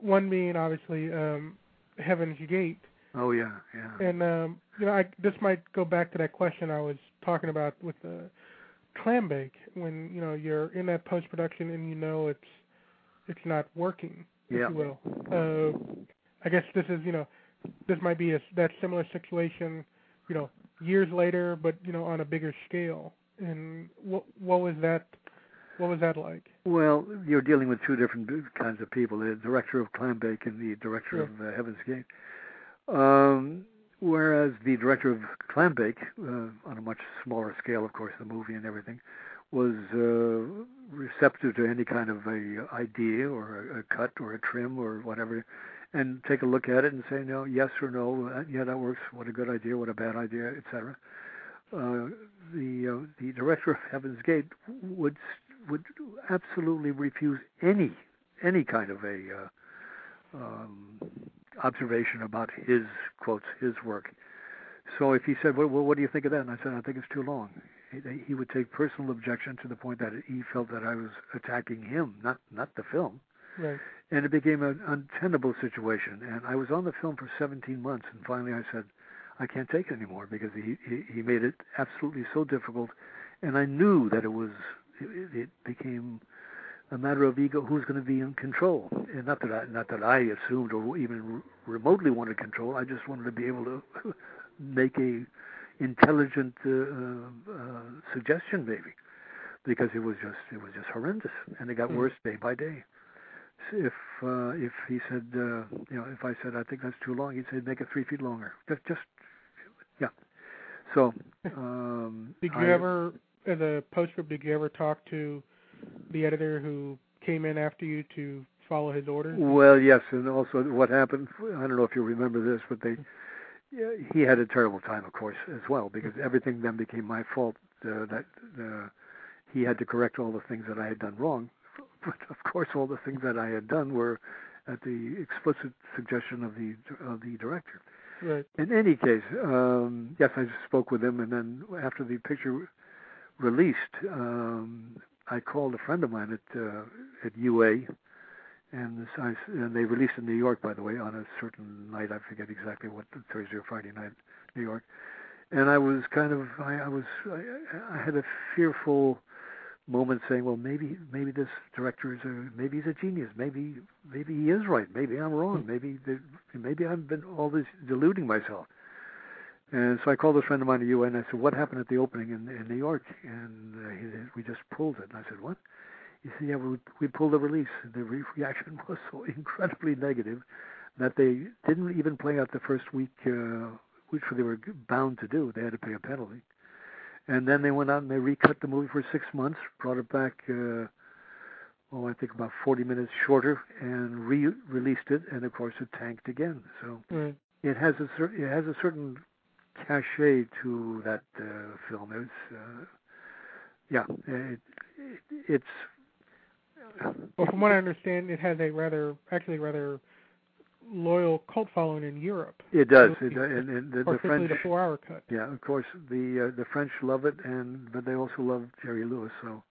One being obviously um, Heaven's Gate,
Oh yeah, yeah.
and um, you know I, this might go back to that question I was talking about with the Clambake when you know you're in that post production and you know it's it's not working, if
Yeah.
you will. Uh, I guess this is you know this might be a that similar situation, you know, years later, but you know on a bigger scale. And what what was that? What was that like?
Well, you're dealing with two different kinds of people: the director of Clambake and the director
Sure.
of uh, Heaven's Gate. Um, whereas the director of Clambake, uh, on a much smaller scale, of course, the movie and everything, was uh, receptive to any kind of a idea or a, a cut or a trim or whatever, and take a look at it and say no, yes or no, uh, yeah, that works. What a good idea. What a bad idea, etc. Uh, the uh, the director of Heaven's Gate would would absolutely refuse any any kind of a uh, um, observation about his quotes his work. So if he said, well, well, what do you think of that? And I said, I think it's too long. He, he would take personal objection to the point that he felt that I was attacking him, not not the film.
Right.
And it became an untenable situation. And I was on the film for 17 months, and finally I said, I can't take it anymore because he he, he made it absolutely so difficult, and I knew that it was it, it became a matter of ego. Who's going to be in control? And not that I, not that I assumed or even remotely wanted control. I just wanted to be able to <laughs> make a intelligent uh, uh, suggestion, maybe, because it was just it was just horrendous, and it got
Mm.
worse day by day. If uh, if he said, uh, you know, if I said I think that's too long, he'd say make it three feet longer. Just just yeah. So <laughs> um,
Did you
I-
ever, as a postscript, did you ever talk to the editor who came in after you to follow his orders?
Well, yes, and also what happened. I don't know if you remember this, but they yeah, he had a terrible time, of course, as well, because everything then became my fault. Uh, that uh, he had to correct all the things that I had done wrong. <laughs> But of course, all the things that I had done were at the explicit suggestion of the of the director.
Right.
In any case, um, yes, I spoke with him, and then after the picture released, um, I called a friend of mine at uh, at UA, and, this, I, and they released in New York, by the way, on a certain night. I forget exactly what Thursday or Friday night, New York. And I was kind of, I, I was, I, I had a fearful moment, saying, well, maybe, maybe this director is a, maybe he's a genius. Maybe, maybe he is right. Maybe I'm wrong. Maybe, there, maybe I've been all this deluding myself. And so I called a friend of mine at and I said, "What happened at the opening in, in New York?" And uh, he "We just pulled it." And I said, "What?" He said, "Yeah, we, we pulled the release. The re- reaction <laughs> was so incredibly negative that they didn't even play out the first week, uh, which they were bound to do. They had to pay a penalty, and then they went out and they recut the movie for six months, brought it back." Uh, Oh, I think about 40 minutes shorter, and re-released it, and of course it tanked again. So
Right.
it has a cer- it has a certain cachet to that uh, film. It's uh, yeah, it, it, it's
Well, from what I understand, it has a rather, actually rather loyal cult following in Europe.
it does. It, and, and the, the French,
the four-hour cut.
yeah, of course the uh, the French love it, and but they also love Jerry Lewis. So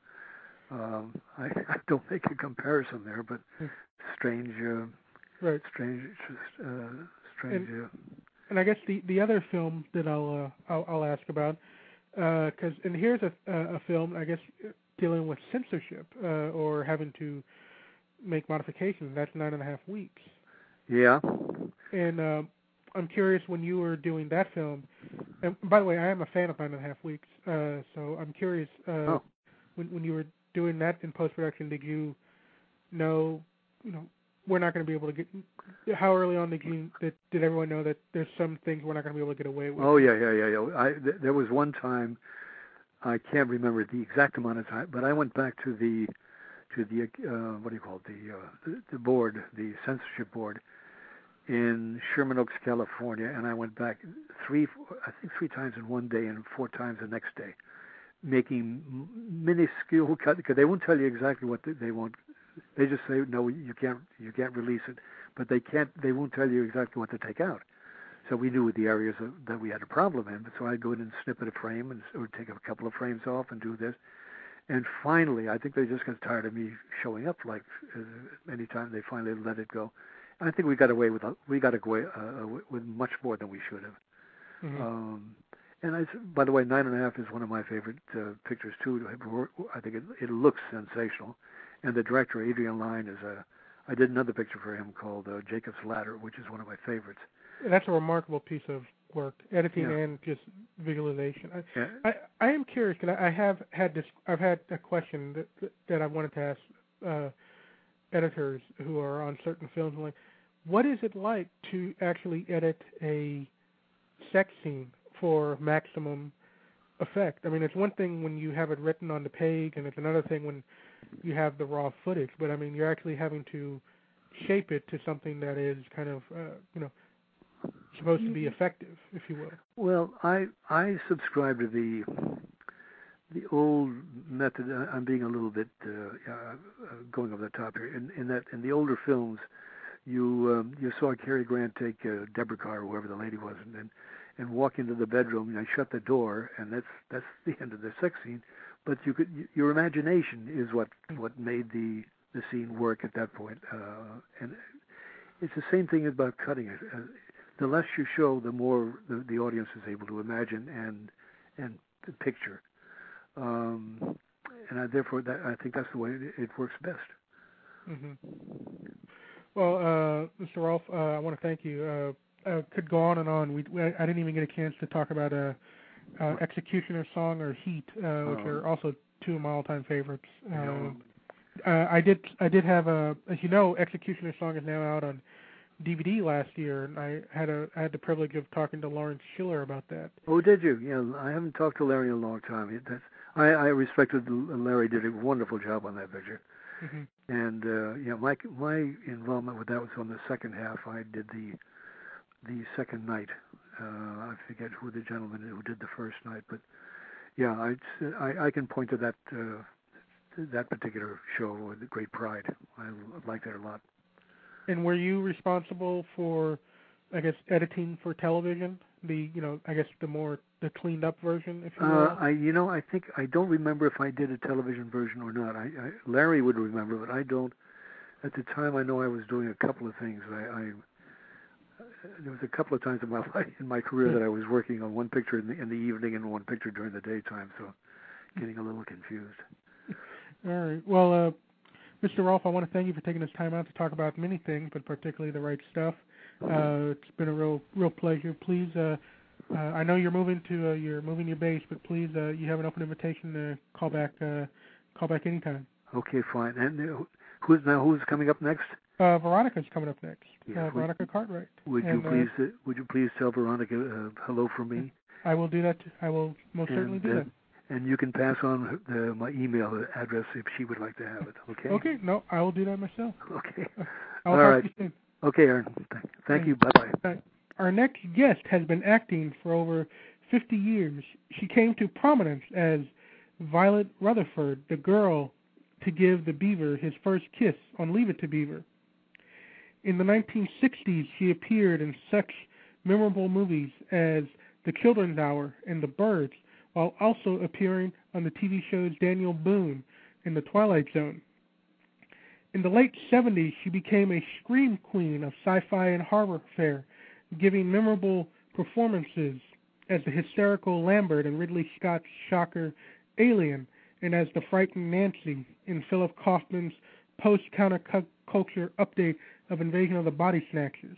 um, <laughs> I, I don't make a comparison there, but strange, uh,
Right.
strange, uh, strange.
And-
uh,
And I guess the the other film that I'll uh, I'll, I'll ask about, because and here's a a a film I guess dealing with censorship uh, or having to make modifications. That's nine and a half weeks.
yeah.
And uh, I'm curious when you were doing that film. And by the way, I am a fan of nine and a half weeks. Uh, so I'm curious uh,
Oh.
when when you were doing that in post production, did you know you know we're not going to be able to get how early on did you did, did everyone know that there's some things we're not going to be able to get away with?
Oh yeah, yeah, yeah, yeah. I th- there was one time I can't remember the exact amount of time, but I went back to the to the uh, what do you call it the, uh, the the board, the censorship board in Sherman Oaks, California, and I went back three, I think three times in one day and four times the next day, making minuscule cut because they won't tell you exactly what they, they want. They just say no, you can't you can't release it, but they can't they won't tell you exactly what to take out. So we knew the areas of, that we had a problem in. But so I'd go in and snip at a frame and or take a couple of frames off and do this. And finally, I think they just got tired of me showing up. Like uh, anytime they finally let it go, I think we got away with we got away uh, with much more than we should have.
Mhm.
Um, and I, by the way, Nine and a Half is one of my favorite uh, pictures too. I think it, it looks sensational, and the director Adrian Lyne is a. I did another picture for him called uh, Jacob's Ladder, which is one of my favorites.
That's a remarkable piece of work, editing
Yeah.
and just visualization. I,
Yeah.
I I am curious because I, I have had this. I've had a question that that, that I wanted to ask uh, editors who are on certain films. Like, what is it like to actually edit a sex scene for maximum effect? I mean, it's one thing when you have it written on the page, and it's another thing when you have the raw footage. But I mean, you're actually having to shape it to something that is kind of uh, you know supposed to be effective, if you will.
Well, I I subscribe to the the old method. I- I'm being a little bit uh, uh, going over the top here. In, in that in the older films, you um, you saw Cary Grant take uh, Deborah Kerr, whoever the lady was, and and, walk into the bedroom and shut the door, and that's that's <laughs> the end of the sex scene. But you could your imagination is what what made the the scene work at that point, uh, and it's the same thing about cutting it. Uh, the less you show, the more the, the audience is able to imagine and and picture. Um, and I, therefore that I think that's the way it, it works best.
hmm Well, uh, Mr. Rolf, uh, I want to thank you. Uh, uh, could go on and on. We, we I didn't even get a chance to talk about uh, Executioner Song or Heat, uh, which
Oh.
are also two of my all-time favorites. Uh,
Yeah.
uh, I did I did have a as you know Executioner Song is now out on DVD last year, and I had a I had the privilege of talking to Lawrence Schiller about that.
Oh, did you? Yeah, I haven't talked to Larry in a long time. That's, I, I respected Larry did a wonderful job on that picture.
hmm
And uh, yeah, my my involvement with that was on the second half. I did the the second night. Uh, I forget who the gentleman who did the first night, but yeah, I'd, s- I I can point to that uh, that particular show with great pride. I liked it a lot.
And were you responsible for, I guess, editing for television? The you know I guess the more the cleaned up version, if you will.
Uh, I, you know, I think I don't remember if I did a television version or not. I, I Larry would remember, but I don't. At the time, I know I was doing a couple of things. I, I there was a couple of times in my <laughs> life, in my career that I was working on one picture in the, in the evening and one picture during the daytime, so getting a little confused.
All right. Well, uh, Mr. Rolf, I want to thank you for taking this time out to talk about many things, but particularly the right stuff. Uh, it's been a real, real pleasure. Please, uh, uh, I know you're moving to, uh, you're moving your base, but please, uh, you have an open invitation to call back, uh, call back anytime.
Okay, fine. And uh, who's now who's coming up next?
Uh, Veronica's coming up next. Uh,
would-
Veronica Cartwright.
Would
And,
you
uh,
please uh, would you please tell Veronica uh, hello from me?
I will do that. I will most certainly
and,
do
uh,
that.
And you can pass on her, my email address if she would like to have it. Okay.
Okay. No, I will do that myself. <laughs>
Okay. <laughs>
I'll
All right.
to you soon.
Okay, Aaron. Thank, thank you. Bye bye.
Our next guest has been acting for over 50 years. She came to prominence as Violet Rutherford, the girl to give the beaver his first kiss on Leave It to Beaver. In the 1960s, she appeared in such memorable movies as The Children's Hour and The Birds, while also appearing on the TV shows Daniel Boone and The Twilight Zone. In the late 70s, she became a scream queen of sci-fi and horror fare, giving memorable performances as the hysterical Lambert in Ridley Scott's shocker Alien, and as the frightened Nancy in Philip Kaufman's post-counterculture update of Invasion of the Body Snatchers.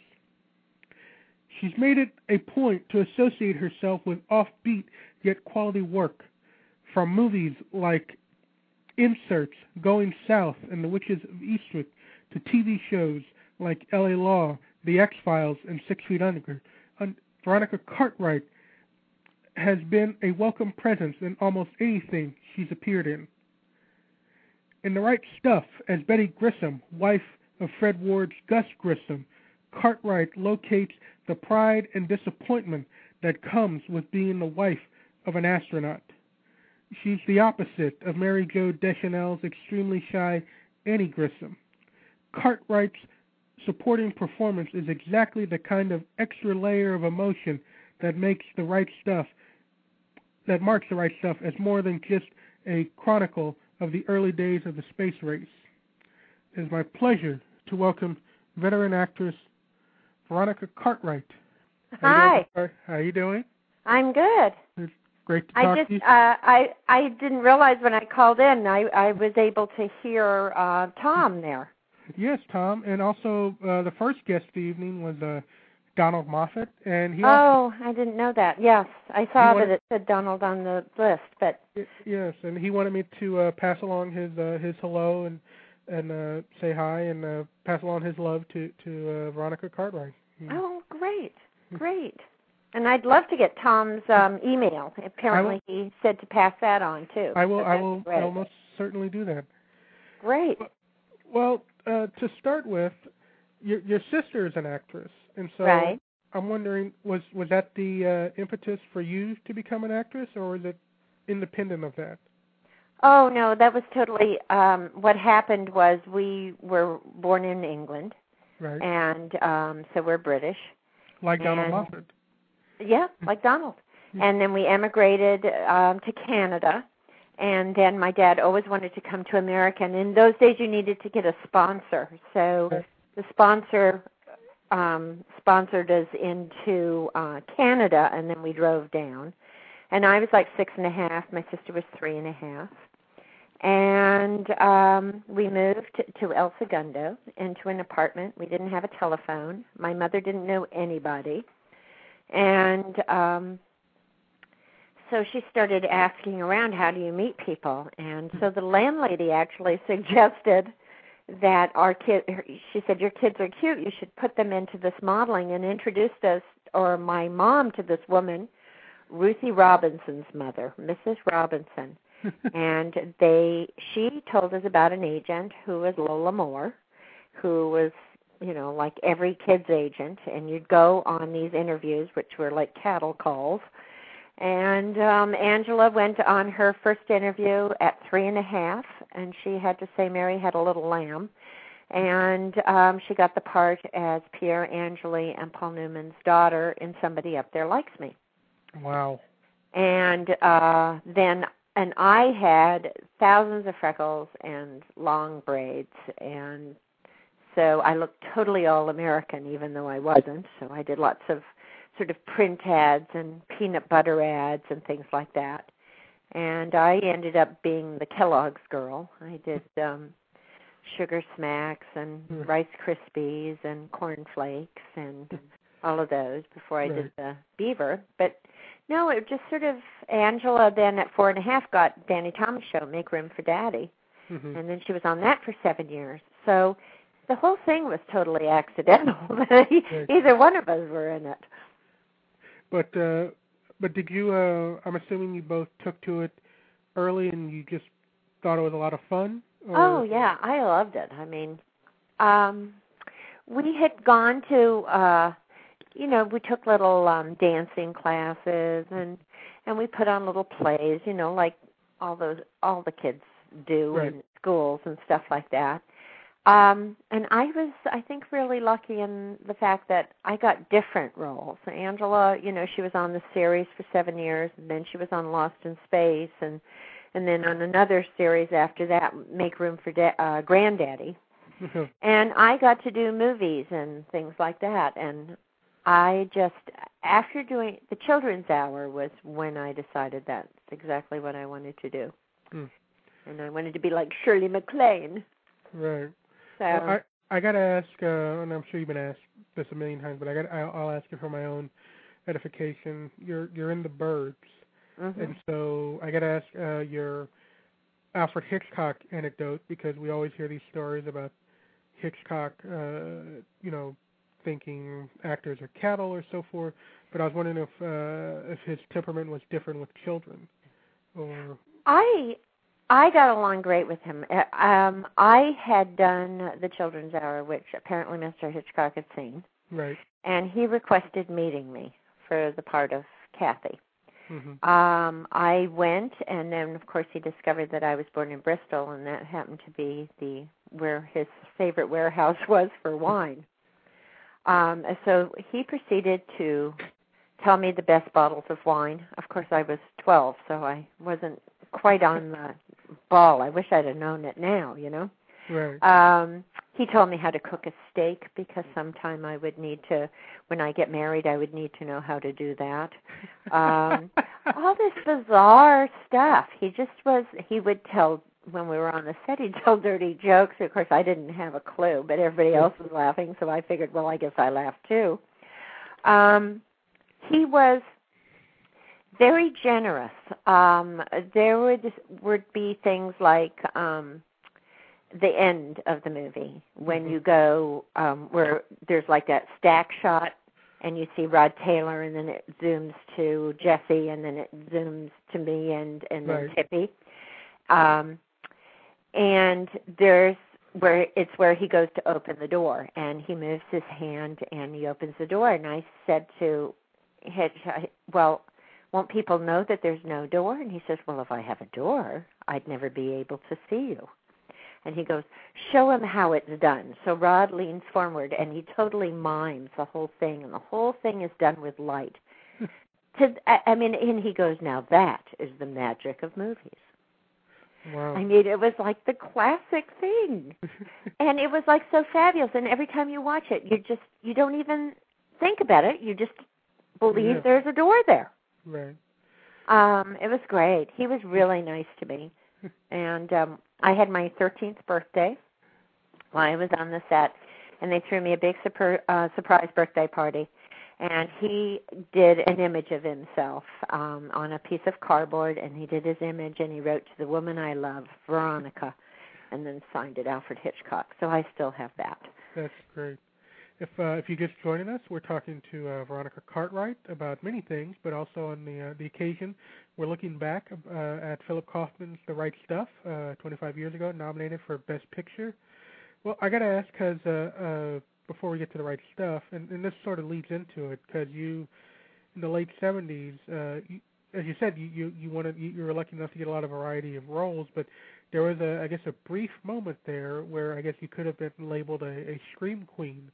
She's made it a point to associate herself with offbeat yet quality work, from movies like Inserts, Going South, and The Witches of Eastwick, to TV shows like L.A. Law, The X Files, and Six Feet Under. Un- Veronica Cartwright has been a welcome presence in almost anything she's appeared in. In The Right Stuff, as Betty Grissom, wife of Fred Ward's Gus Grissom, Cartwright locates the pride and disappointment that comes with being the wife of an astronaut. She's the opposite of Mary Jo Deschanel's extremely shy Annie Grissom. Cartwright's supporting performance is exactly the kind of extra layer of emotion that makes the right stuff that marks the right stuff as more than just a chronicle of the early days of the space race. It is my pleasure to welcome veteran actress Veronica Cartwright.
Hi.
How are you doing?
I'm good.
It's great to
I
talk
just
to you.
uh I I didn't realize when I called in I I was able to hear uh Tom there.
Yes, Tom, and also uh, the first guest of the evening was uh, Donald Moffat, and he
Oh, I didn't know that. Yes, I saw
wanted-
that it said Donald on the list, but
yes, and he wanted me to uh, pass along his uh, his hello and and uh, say hi and uh, pass along his love to to uh, Veronica Cartwright.
oh, great. Great. And I'd love to get Tom's um email. Apparently he said to pass that on too.
I will
So
I will
great.
I will most certainly do that.
Great.
Well, uh, to start with, your your sister is an actress, and so
Right.
I'm wondering was was that the uh, impetus for you to become an actress, or was it independent of that?
Oh no, that was totally um what happened was we were born in England
Right.
and um so we're British.
like Donald
and-
Moffat.
Yeah, like Donald. And then we emigrated um to Canada and then my dad always wanted to come to America and in those days you needed to get a sponsor. So the sponsor um sponsored us into uh Canada and then we drove down. And I was like six and a half, my sister was three and a half. And um, we moved to El Segundo into an apartment. We didn't have a telephone. My mother didn't know anybody. And um, so she started asking around, how do you meet people? And so the landlady actually <laughs> suggested that our kid, she said, your kids are cute. You should put them into this modeling and introduced us, or my mom, to this woman, Ruthie Robinson's mother, Mrs. Robinson. <laughs> and they, she told us about an agent who was Lola Moore, who was you know, like every kid's agent, and you'd go on these interviews, which were like cattle calls, and um, Angela went on her first interview at three and a half, and she had to say Mary had a little lamb. And um, she got the part as Pier Angeli and Paul Newman's daughter in Somebody Up There Likes Me.
Wow.
And uh, then, and I had thousands of freckles and long braids, and so I looked totally all American, even though I wasn't. So I did lots of sort of print ads and peanut butter ads and things like that. And I ended up being the Kellogg's girl. I did um sugar smacks and
Hmm.
rice krispies and corn flakes and all of those before I did the beaver. But no, it just sort of Angela then at four and a half got Danny Thomas show, Make Room for Daddy.
Mhm.
And then she was on that for seven years. So the whole thing was totally accidental. <laughs> Either one of us were in it.
But uh, but did you? Uh, I'm assuming you both took to it early, and you just thought it was a lot of fun. Or?
Oh yeah, I loved it. I mean, um we had gone to uh you know, we took little um dancing classes and and we put on little plays, you know, like all those all the kids do
Right.
in schools and stuff like that. Um and I was I think really lucky in the fact that I got different roles. Angela, you know, she was on the series for 7 years and then she was on Lost in Space and and then on another series after that, Make Room for da- uh, Granddaddy. <laughs> And I got to do movies and things like that. And I just, after doing the children's hour, was when I decided that's exactly what I wanted to do.
Hmm.
And I wanted to be like Shirley MacLaine.
Right.
So
Well, I I gotta ask, uh, and I'm sure you've been asked this a million times, but I got I'll, I'll ask you for my own edification. You're you're in the Birds,
mhm.
and so I gotta ask uh, your Alfred Hitchcock anecdote because we always hear these stories about Hitchcock, uh, you know, thinking actors are cattle or so forth. But I was wondering if uh, if his temperament was different with children, or
I I got along great with him. Uh, Um, I had done the children's hour, which apparently Mr. Hitchcock had seen,
right.
and he requested meeting me for the part of Cathy.
hmm
Um, I went, and then of course he discovered that I was born in Bristol, and that happened to be the where his favorite warehouse <laughs> was for wine. Um, and so he proceeded to tell me the best bottles of wine. Of course, I was 12, so I wasn't quite on the ball. I wish I'd have known it now, you know.
Right.
Um, he told me how to cook a steak because sometime I would need to, when I get married, I would need to know how to do that. Um, <laughs> all this bizarre stuff. He just was. He would tell when we were on the set. He'd <laughs> tell dirty jokes. Of course, I didn't have a clue, but everybody else was laughing, so I figured, well, I guess I laughed too. Um, he was very generous. Um, there would would be things like. Um, the end of the movie when
Mhm.
you go um where there's like that stack shot and you see Rod Taylor and then it zooms to Jesse and then it zooms to me and and then
Right.
Tippi. Um and there's where it's where he goes to open the door and he moves his hand and he opens the door and I said to Hitch well won't people know that there's no door and he says well if I have a door I'd never be able to see you and he goes, "Show him how it's done." So Rod leans forward and he totally mimes the whole thing, and the whole thing is done with light. Hmm. to, I I mean, and he goes, "Now that is the magic of movies."
Wow.
I mean, it was like the classic thing, <laughs> and it was like so fabulous. And every time you watch it, you just you don't even think about it. You just believe
Yeah.
there's a door there.
right.
Um, it was great. He was really nice to me. <laughs> and um I had my 13th birthday while I was on the set, and they threw me a big super, uh, surprise birthday party. And he did an image of himself um, on a piece of cardboard, and he did his image, and he wrote to the woman I love, Veronica, and then signed it Alfred Hitchcock. So I still have that.
That's great. If uh, if you're just joining us, we're talking to uh, Veronica Cartwright about many things, but also on the uh, the occasion, we're looking back uh, at Philip Kaufman's The Right Stuff, uh, 25 years ago, nominated for Best Picture. Well, I got to ask because uh, uh, before we get to The Right Stuff, and, and this sort of leads into it, because you, in the late 70s, uh, you, as you said, you you you wanted you, you were lucky enough to get a lot of variety of roles, but there was a I guess a brief moment there where I guess you could have been labeled a, a scream queen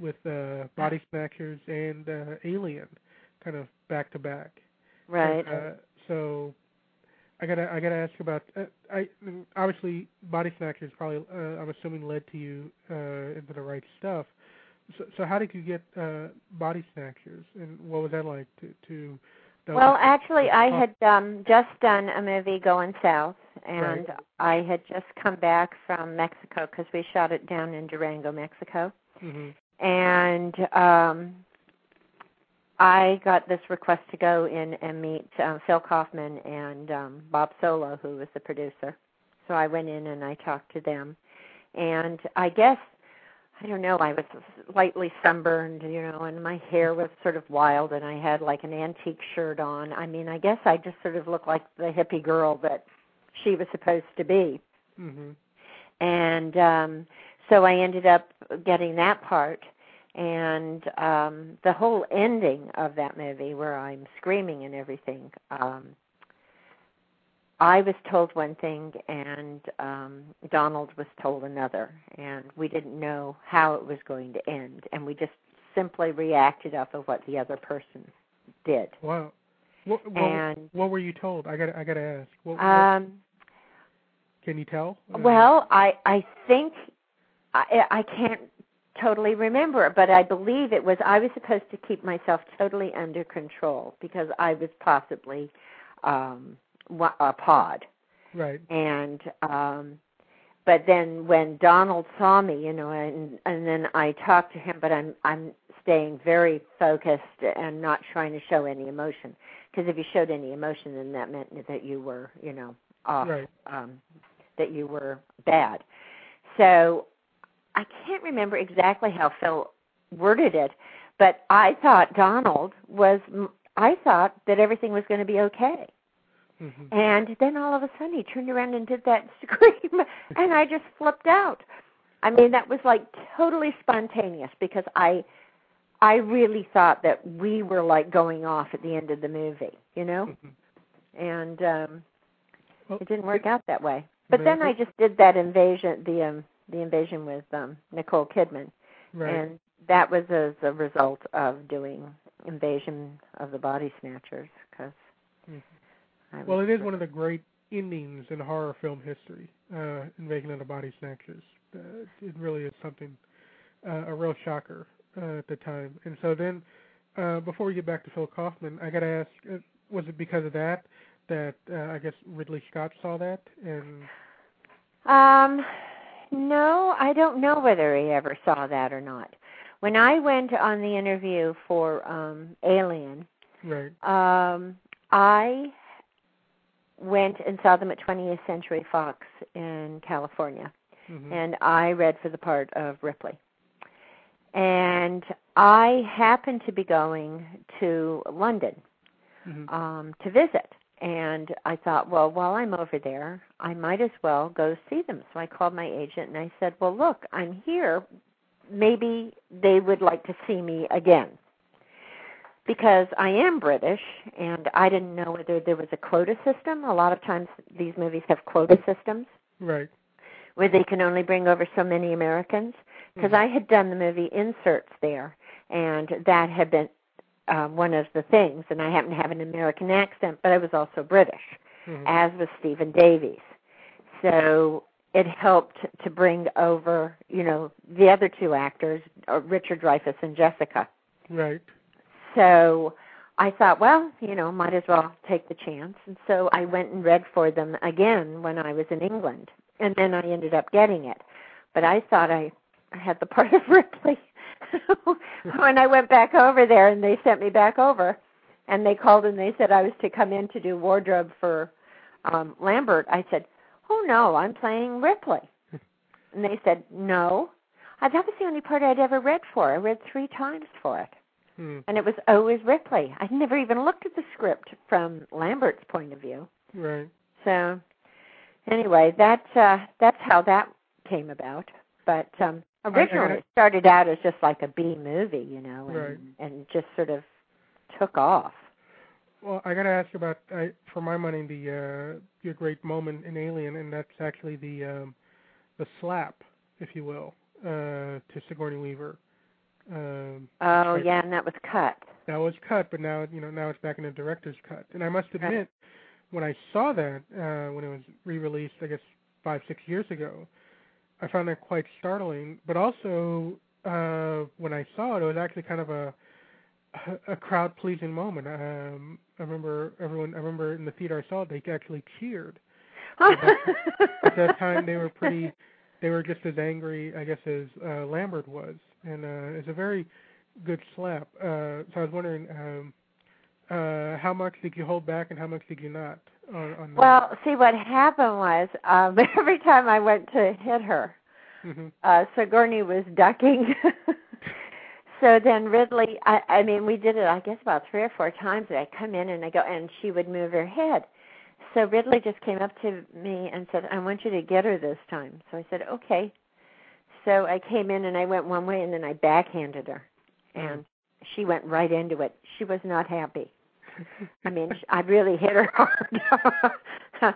with uh, Body Snatchers and uh, Alien, kind of back to back.
Right.
And, uh, so I gotta I gotta ask you about uh, I obviously Body Snatchers probably uh, I'm assuming led to you uh, into the right stuff. So, so how did you get uh, Body Snatchers, and what was that like to to?
Well, actually, I had um just done a movie going south, and
Right.
I had just come back from Mexico because we shot it down in Durango, Mexico.
Mhm.
and um I got this request to go in and meet um, Phil Kaufman and um, Bob Solo, who was the producer. So I went in and I talked to them, and I guess I don't know. I was slightly sunburned, you know, and my hair was sort of wild, and I had like an antique shirt on. I mean, I guess I just sort of looked like the hippie girl that she was supposed to be
Mhm.
and um so I ended up getting that part and um the whole ending of that movie where I'm screaming and everything um I was told one thing and um Donald was told another and we didn't know how it was going to end and we just simply reacted off of what the other person did.
Wow. What, what,
And-
what were you told? I got I got to ask. What, what-
Um
can you tell? Uh,
Well, I I think I I can't totally remember, but I believe it was I was supposed to keep myself totally under control because I was possibly um a pod
right.
and um but then when Donald saw me, you know, and and then I talked to him, but I'm I'm staying very focused and not trying to show any emotion because if you showed any emotion, then that meant that you were, you know, off,
Right.
um, that you were bad. So I can't remember exactly how Phil worded it, but I thought Donald was. I thought that everything was going to be okay.
Mhm.
And then all of a sudden he turned around and did that <laughs> scream and I just flipped out. I mean that was like totally spontaneous because I I really thought that we were like going off at the end of the movie, you know?
Mhm.
And um
Well,
it didn't work out that way. But
but
then I just did that invasion the um the invasion with um Nicole Kidman
Right.
and that was as a result of doing Invasion of the Body Snatchers because
Mhm. Well, it is one of the great endings in horror film history, uh, Invasion of the Body Snatchers. Uh, it really is something, uh, a real shocker uh, at the time. And so then, uh, before we get back to Phil Kaufman, I got to ask, uh, was it because of that that uh, I guess Ridley Scott saw that and
Um, no, I don't know whether he ever saw that or not. When I went on the interview for um Alien,
right,
um I went and saw them at 20th Century Fox in California
mhm.
and I read for the part of Ripley. And I happened to be going to London
Mhm.
um to visit and I thought, well, while I'm over there, I might as well go see them. So I called my agent and I said, "Well, look, I'm here. Maybe they would like to see me again." Because I am British and I didn't know whether there was a quota system. A lot of times these movies have quota systems
right,
where they can only bring over so many Americans. Because
Mhm.
I had done the movie Inserts there, and that had been um, one of the things. And I happen to have an American accent, but I was also British,
Mhm.
as was Stephen Davies. So it helped to bring over, you know, the other two actors, uh, Richard Dreyfuss and Jessica.
right,
So I thought, well, you know, might as well take the chance. And so I went and read for them again when I was in England. And then I ended up getting it. But I thought I, I had the part of <laughs> Ripley. <laughs> when I went back over there and they sent me back over and they called and they said I was to come in to do wardrobe for um Lambert, I said, "Oh no, I'm playing Ripley." <laughs> and they said, "No." Uh, that was the only part I'd ever read for. I read 3 times for it.
Hmm.
And it was always Ripley. I'd never even looked at the script from Lambert's point of view.
Right.
So anyway, that uh that's how that came about. But um originally it started out as just like a B movie, you know, and
Right.
and just sort of took off.
Well, I got to ask about, I, for my money, the uh, your great moment in Alien, and that's actually the um, the slap, if you will, uh, to Sigourney Weaver. Um,
Oh
right.
yeah, and that was cut.
that was cut, but now you know now it's back in the director's cut. And I must admit, when I saw that uh, when it was re-released, I guess five six years ago, I found that quite startling. But also uh, when I saw it, it was actually kind of a a crowd pleasing moment. Um, I remember everyone. I remember in the theater I saw it, they actually cheered. At that time, they were pretty. They were just as angry, I guess, as uh, Lambert was, and uh, it's a very good slap. Uh, so I was wondering, um, uh, how much did you hold back, and how much did you not? On, on
Well, see what happened was um <laughs> every time I went to hit her,
hmm
uh Sigourney was ducking. <laughs> so then Ridley I I mean we did it I guess about three or four times and I come in and I go and she would move her head. So Ridley just came up to me and said, I want you to get her this time. So I said, Okay. So I came in and I went one way and then I backhanded her. And she went right into it. She was not happy. I mean, I really hit her <laughs> hard.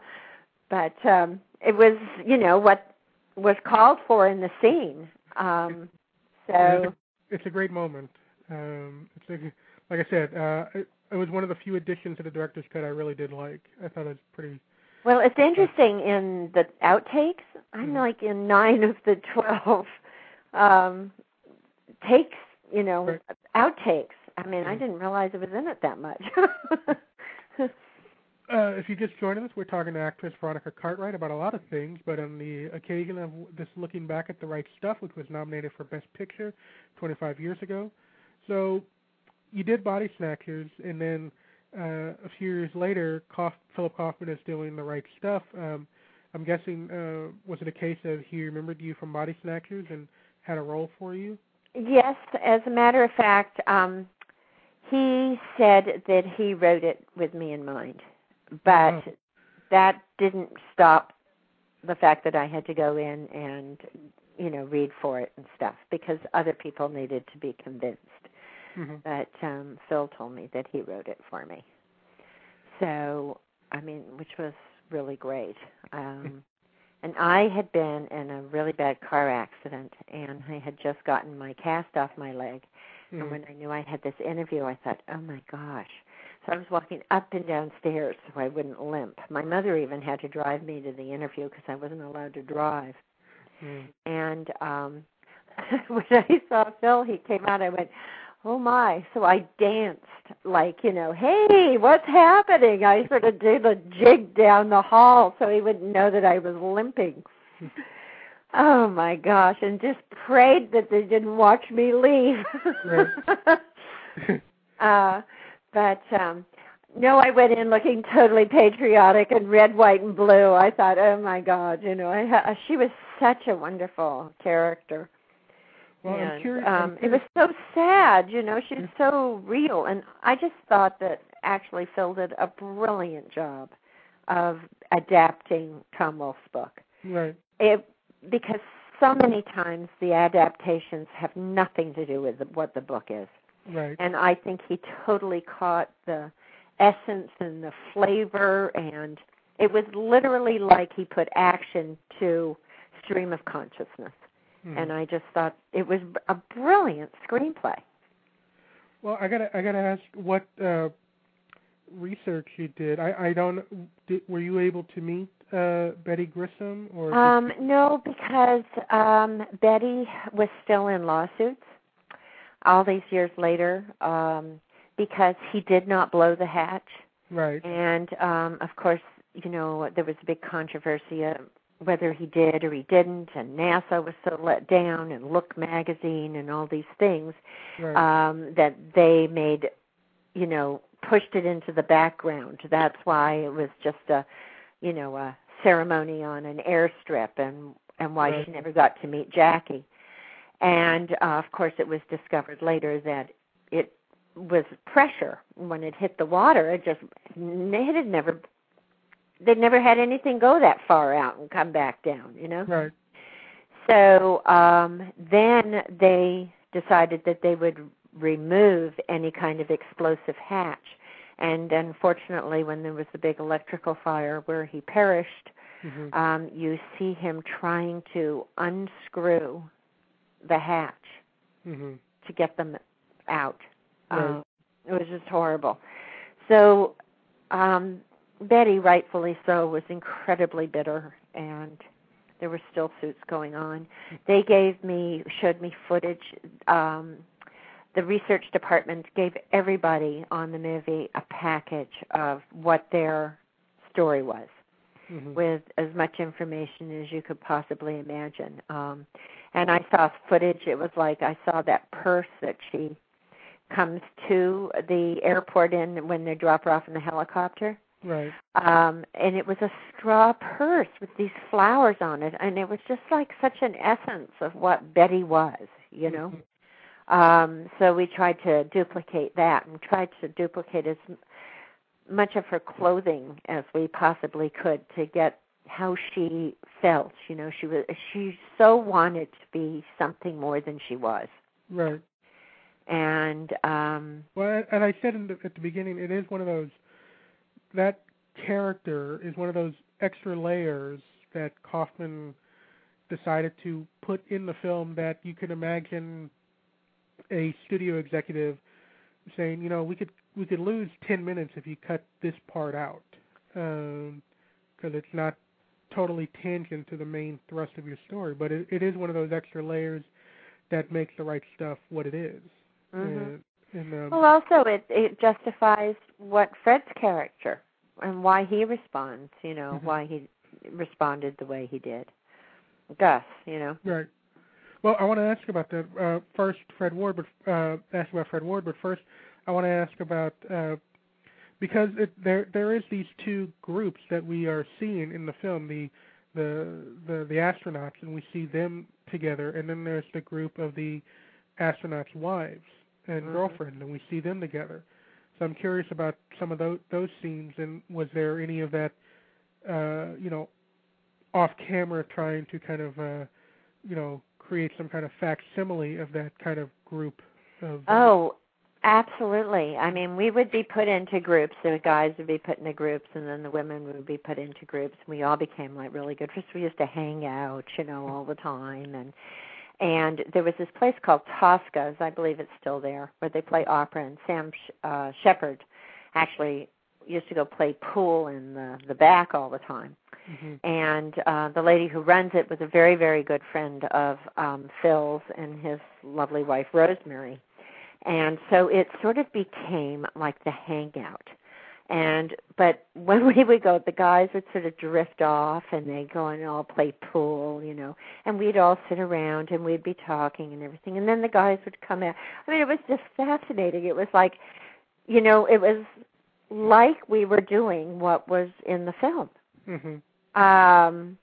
but um it was, you know, what was called for in the scene. Um so
it's a great moment. Um, it's a, like I said, uh, it, it was one of the few additions to the director's cut I really did like. I thought it was pretty.
Well, it's interesting in the outtakes. I'm like in nine of the <laughs> twelve um takes, you know, outtakes. I mean, I didn't realize it was in it that much. <laughs>
Uh, if you just joined us, we're talking to actress Veronica Cartwright about a lot of things, but on the occasion of this looking back at the right stuff, which was nominated for Best Picture 25 years ago. So you did Body Snatchers, and then uh, a few years later, Kauf, Philip Kaufman is doing the right stuff. Um, I'm guessing, uh, was it a case of he remembered you from Body Snatchers and had a role for you?
yes, as a matter of fact, um he said that he wrote it with me in mind. But
Oh.
that didn't stop the fact that I had to go in and you know read for it and stuff because other people needed to be convinced.
Mhm.
But um Phil told me that he wrote it for me. So, I mean, which was really great. Um and I had been in a really bad car accident and I had just gotten my cast off my leg.
Mhm.
And when I knew I had this interview, I thought, "Oh my gosh." So I was walking up and down stairs so I wouldn't limp. My mother even had to drive me to the interview because I wasn't allowed to drive.
Mm.
And um <laughs> when I saw Phil, he came out. I went, "Oh my!" So I danced like you know, "Hey, what's happening?" I sort of did a jig down the hall so he wouldn't know that I was limping. <laughs> oh my gosh! And just prayed that they didn't watch me leave. <laughs> uh, but um no, I went in looking totally patriotic and red, white, and blue. I thought, oh my God, you know, I ha- she was such a wonderful character.
Well, I'm
and
curious. I'm
um, it was so sad, you know. She's so real, and I just thought that actually Phil did a brilliant job of adapting Tom Wolfe's book.
Right.
It because so many times the adaptations have nothing to do with the, what the book is,
Right.
and I think he totally caught the essence and the flavor, and it was literally like he put action to stream of consciousness
Mhm.
and I just thought it was a brilliant screenplay.
Well, I gotta I gotta ask what uh, research you did. I I don't. Did, were you able to meet uh, Betty Grissom or?
Um, no, because um, Betty was still in lawsuits all these years later. Um, because he did not blow the hatch.
Right.
And um of course, you know, there was a big controversy uh, whether he did or he didn't and NASA was so let down and Look magazine and all these things
Right.
um that they made you know, pushed it into the background. That's why it was just a you know, a ceremony on an airstrip and and why
Right.
she never got to meet Jackie. And uh, of course it was discovered later that it was pressure when it hit the water. It just it had never they'd never had anything go that far out and come back down, you know.
Right.
So um, then they decided that they would remove any kind of explosive hatch. And unfortunately, when there was the big electrical fire where he perished,
Mhm.
um, you see him trying to unscrew the hatch
Mhm.
to get them out.
Right.
Um, it was just horrible. So um, Betty, rightfully so, was incredibly bitter, and there were still suits going on. They gave me, showed me footage. Um, the research department gave everybody on the movie a package of what their story was
Mhm.
with as much information as you could possibly imagine. Um, and I saw footage. It was like I saw that purse that she comes to the airport in when they drop her off in the helicopter.
Right.
Um, and it was a straw purse with these flowers on it, and it was just like such an essence of what Betty was, you know. Um, so we tried to duplicate that and tried to duplicate as much of her clothing as we possibly could to get how she felt. You know, she was she so wanted to be something more than she was,
Right.
and um,
Well, and I said in the, at the beginning, it is one of those. That character is one of those extra layers that Kaufman decided to put in the film that you can imagine a studio executive saying, you know, we could we could lose ten minutes if you cut this part out, because it's not totally tangent to the main thrust of your story. But it, it is one of those extra layers that makes the right stuff what it is.
Mhm.
And, and, um,
Well, also it it justifies what Fred's character and why he responds. You know
Mhm.
why he responded the way he did. Gus, you know.
Right. Well, I want to ask about that uh, first, Fred Ward, but uh, ask about Fred Ward. But first, I want to ask about uh, because it, there there is these two groups that we are seeing in the film the the the the astronauts, and we see them together, and then there's the group of the astronauts' wives and
Mhm.
girlfriend, and we see them together. So I'm curious about some of those those scenes, and was there any of that, uh, you know, off camera trying to kind of, uh, you know, create some kind of facsimile of that kind of group of. uh,
Oh, absolutely. I mean, we would be put into groups. The guys would be put into groups, and then the women would be put into groups. We all became like really good friends. We used to hang out, you know, all the time, and and there was this place called Tosca's, I believe it's still there, where they play opera. And Sam uh, Shepard actually used to go play pool in the the back all the time.
Mhm.
and uh the lady who runs it was a very very good friend of um Phil's and his lovely wife Rosemary. And so it sort of became like the hangout. And but when <laughs> we would go the guys would sort of drift off and they'd go and all play pool you know and we'd all sit around and we'd be talking and everything. And then the guys would come out. I mean it was just fascinating. It was like you know it was like we were doing what was in the film.
Mhm.
um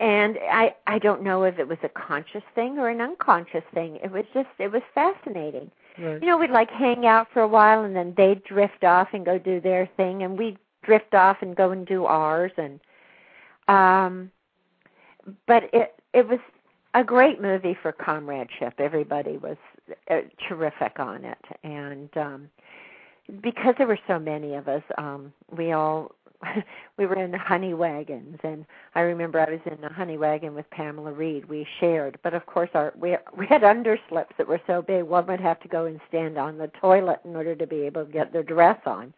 and i i don't know if it was a conscious thing or an unconscious thing. It was just it was fascinating.
Right.
you know we'd like hang out for a while and then they'd drift off and go do their thing and we'd drift off and go and do ours and um but it it was a great movie for comradeship. Everybody was uh, terrific on it. And um because there were so many of us um we all <laughs> we were in honey wagons and I remember I was in a honey wagon with Pamela Reed. We shared, but of course our we we had underslips that were so big one would have to go and stand on the toilet in order to be able to get their dress on.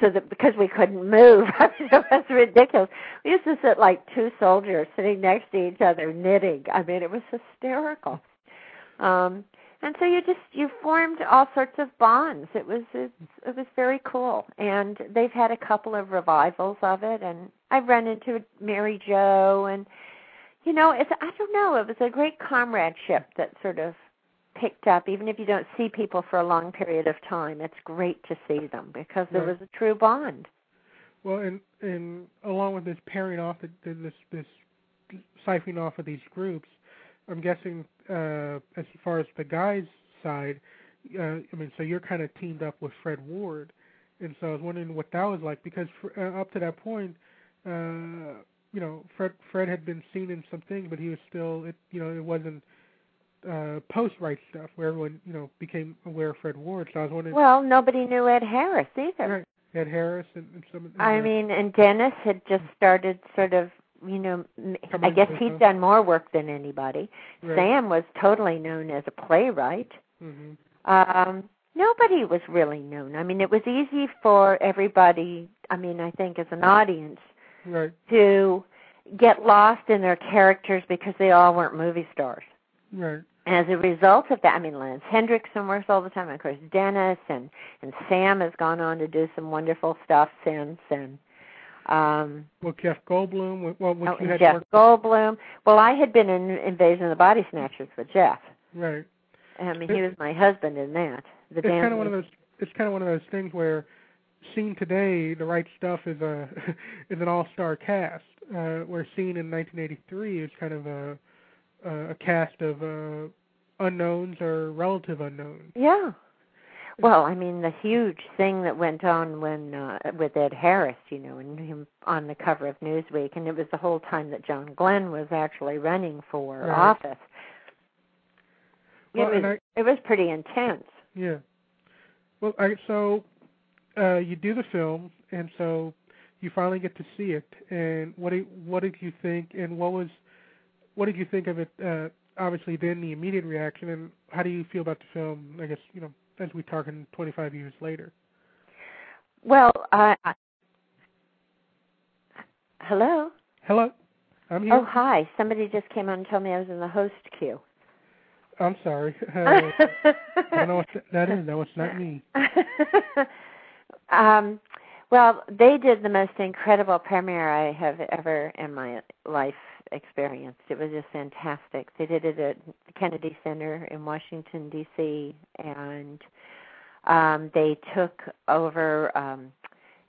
So that because we couldn't move, <laughs> I mean, it was ridiculous. We used to sit like two soldiers sitting next to each other knitting. I mean, it was hysterical. Um and so you just you formed all sorts of bonds. It was it, it was very cool. And they've had a couple of revivals of it. And i've run into mary jo. And you know it's i don't know. It was a great comradeship that sort of picked up. Even if you don't see people for a long period of time it's great to see them because there
Right.
was a true bond.
Well, and and along with this pairing off, the, the- this this siphoning off of these groups, I'm guessing uh, as far as the guys' side, uh, I mean, so you're kind of teamed up with Fred Ward, and so I was wondering what that was like because fr- uh, up to that point, uh, you know, Fred Fred had been seen in some things, but he was still, it, you know, it wasn't uh, post-right stuff where everyone, you know, became aware of Fred Ward. So I was wondering.
well nobody knew ed harris either
Right. Ed Harris and, and some.
I
uh,
mean, and Dennis had just started sort of, you know, m-
Come
I guess he'd done more work than anybody.
Right.
Sam was totally known as a playwright.
Mhm.
Um, nobody was really known. I mean, it was easy for everybody, I mean, I think as an audience,
Right.
to get lost in their characters because they all weren't movie stars.
Right.
As a result of that, I mean, Lance Henriksen works all the time, and of course Dennis and and Sam has gone on to do some wonderful stuff since, and um,
Well, Jeff Goldblum. Well,
oh, Jeff. Goldblum. Well, I had been in Invasion of the Body Snatchers with Jeff.
Right.
I mean, he was my husband in that. The
it's kind of one of those. It's kind of one of those things where, seen today, the right stuff is a <laughs> is an all-star cast. Uh, where seen in 1983 is kind of a a, a cast of uh, unknowns or relative unknowns.
Yeah. Well, I mean, the huge thing that went on when uh, with Ed Harris, you know, and him on the cover of Newsweek, and it was the whole time that John Glenn was actually running for
Right.
office.
Well,
it was
I-
it was pretty intense.
Yeah. Well, I, so uh, you do the film, and so you finally get to see it. And what did what did you think? And what was what did you think of it? Uh, obviously, then the immediate reaction, and how do you feel about the film? I guess you know as we talking 25 years later.
Well, hello.
Hello, I'm here.
Oh, hi. Somebody just came on and told me I was in the host queue.
I'm sorry. Uh, I don't know what th- that is. That was not me. <laughs>
um, well, they did the most incredible premiere I have ever in my life experienced. It was just fantastic. They did it at the Kennedy Center in Washington D.C. and um, they took over um,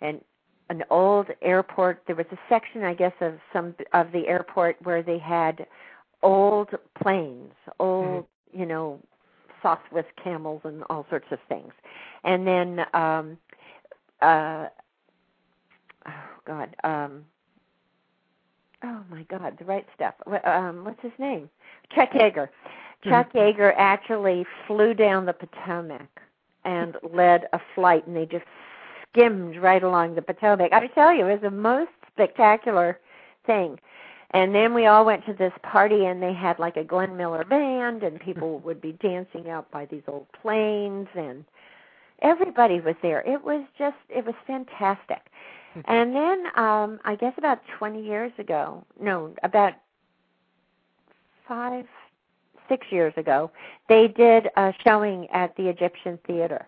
an an old airport. There was a section, I guess, of some of the airport where they had old planes, old, you know, Sopwith camels and all sorts of things. And then um uh oh god, um oh my god, the right stuff. Um what's his name? Chuck Yeager. Chuck Yeager actually flew down the Potomac and <laughs> led a flight and they just skimmed right along the Potomac. I tell you, it was the most spectacular thing. And then we all went to this party and they had like a Glenn Miller band and people <laughs> would be dancing out by these old planes and everybody was there. It was just it was fantastic. And then um I guess about 20 years ago, no, about 5 6 years ago, they did a showing at the Egyptian Theater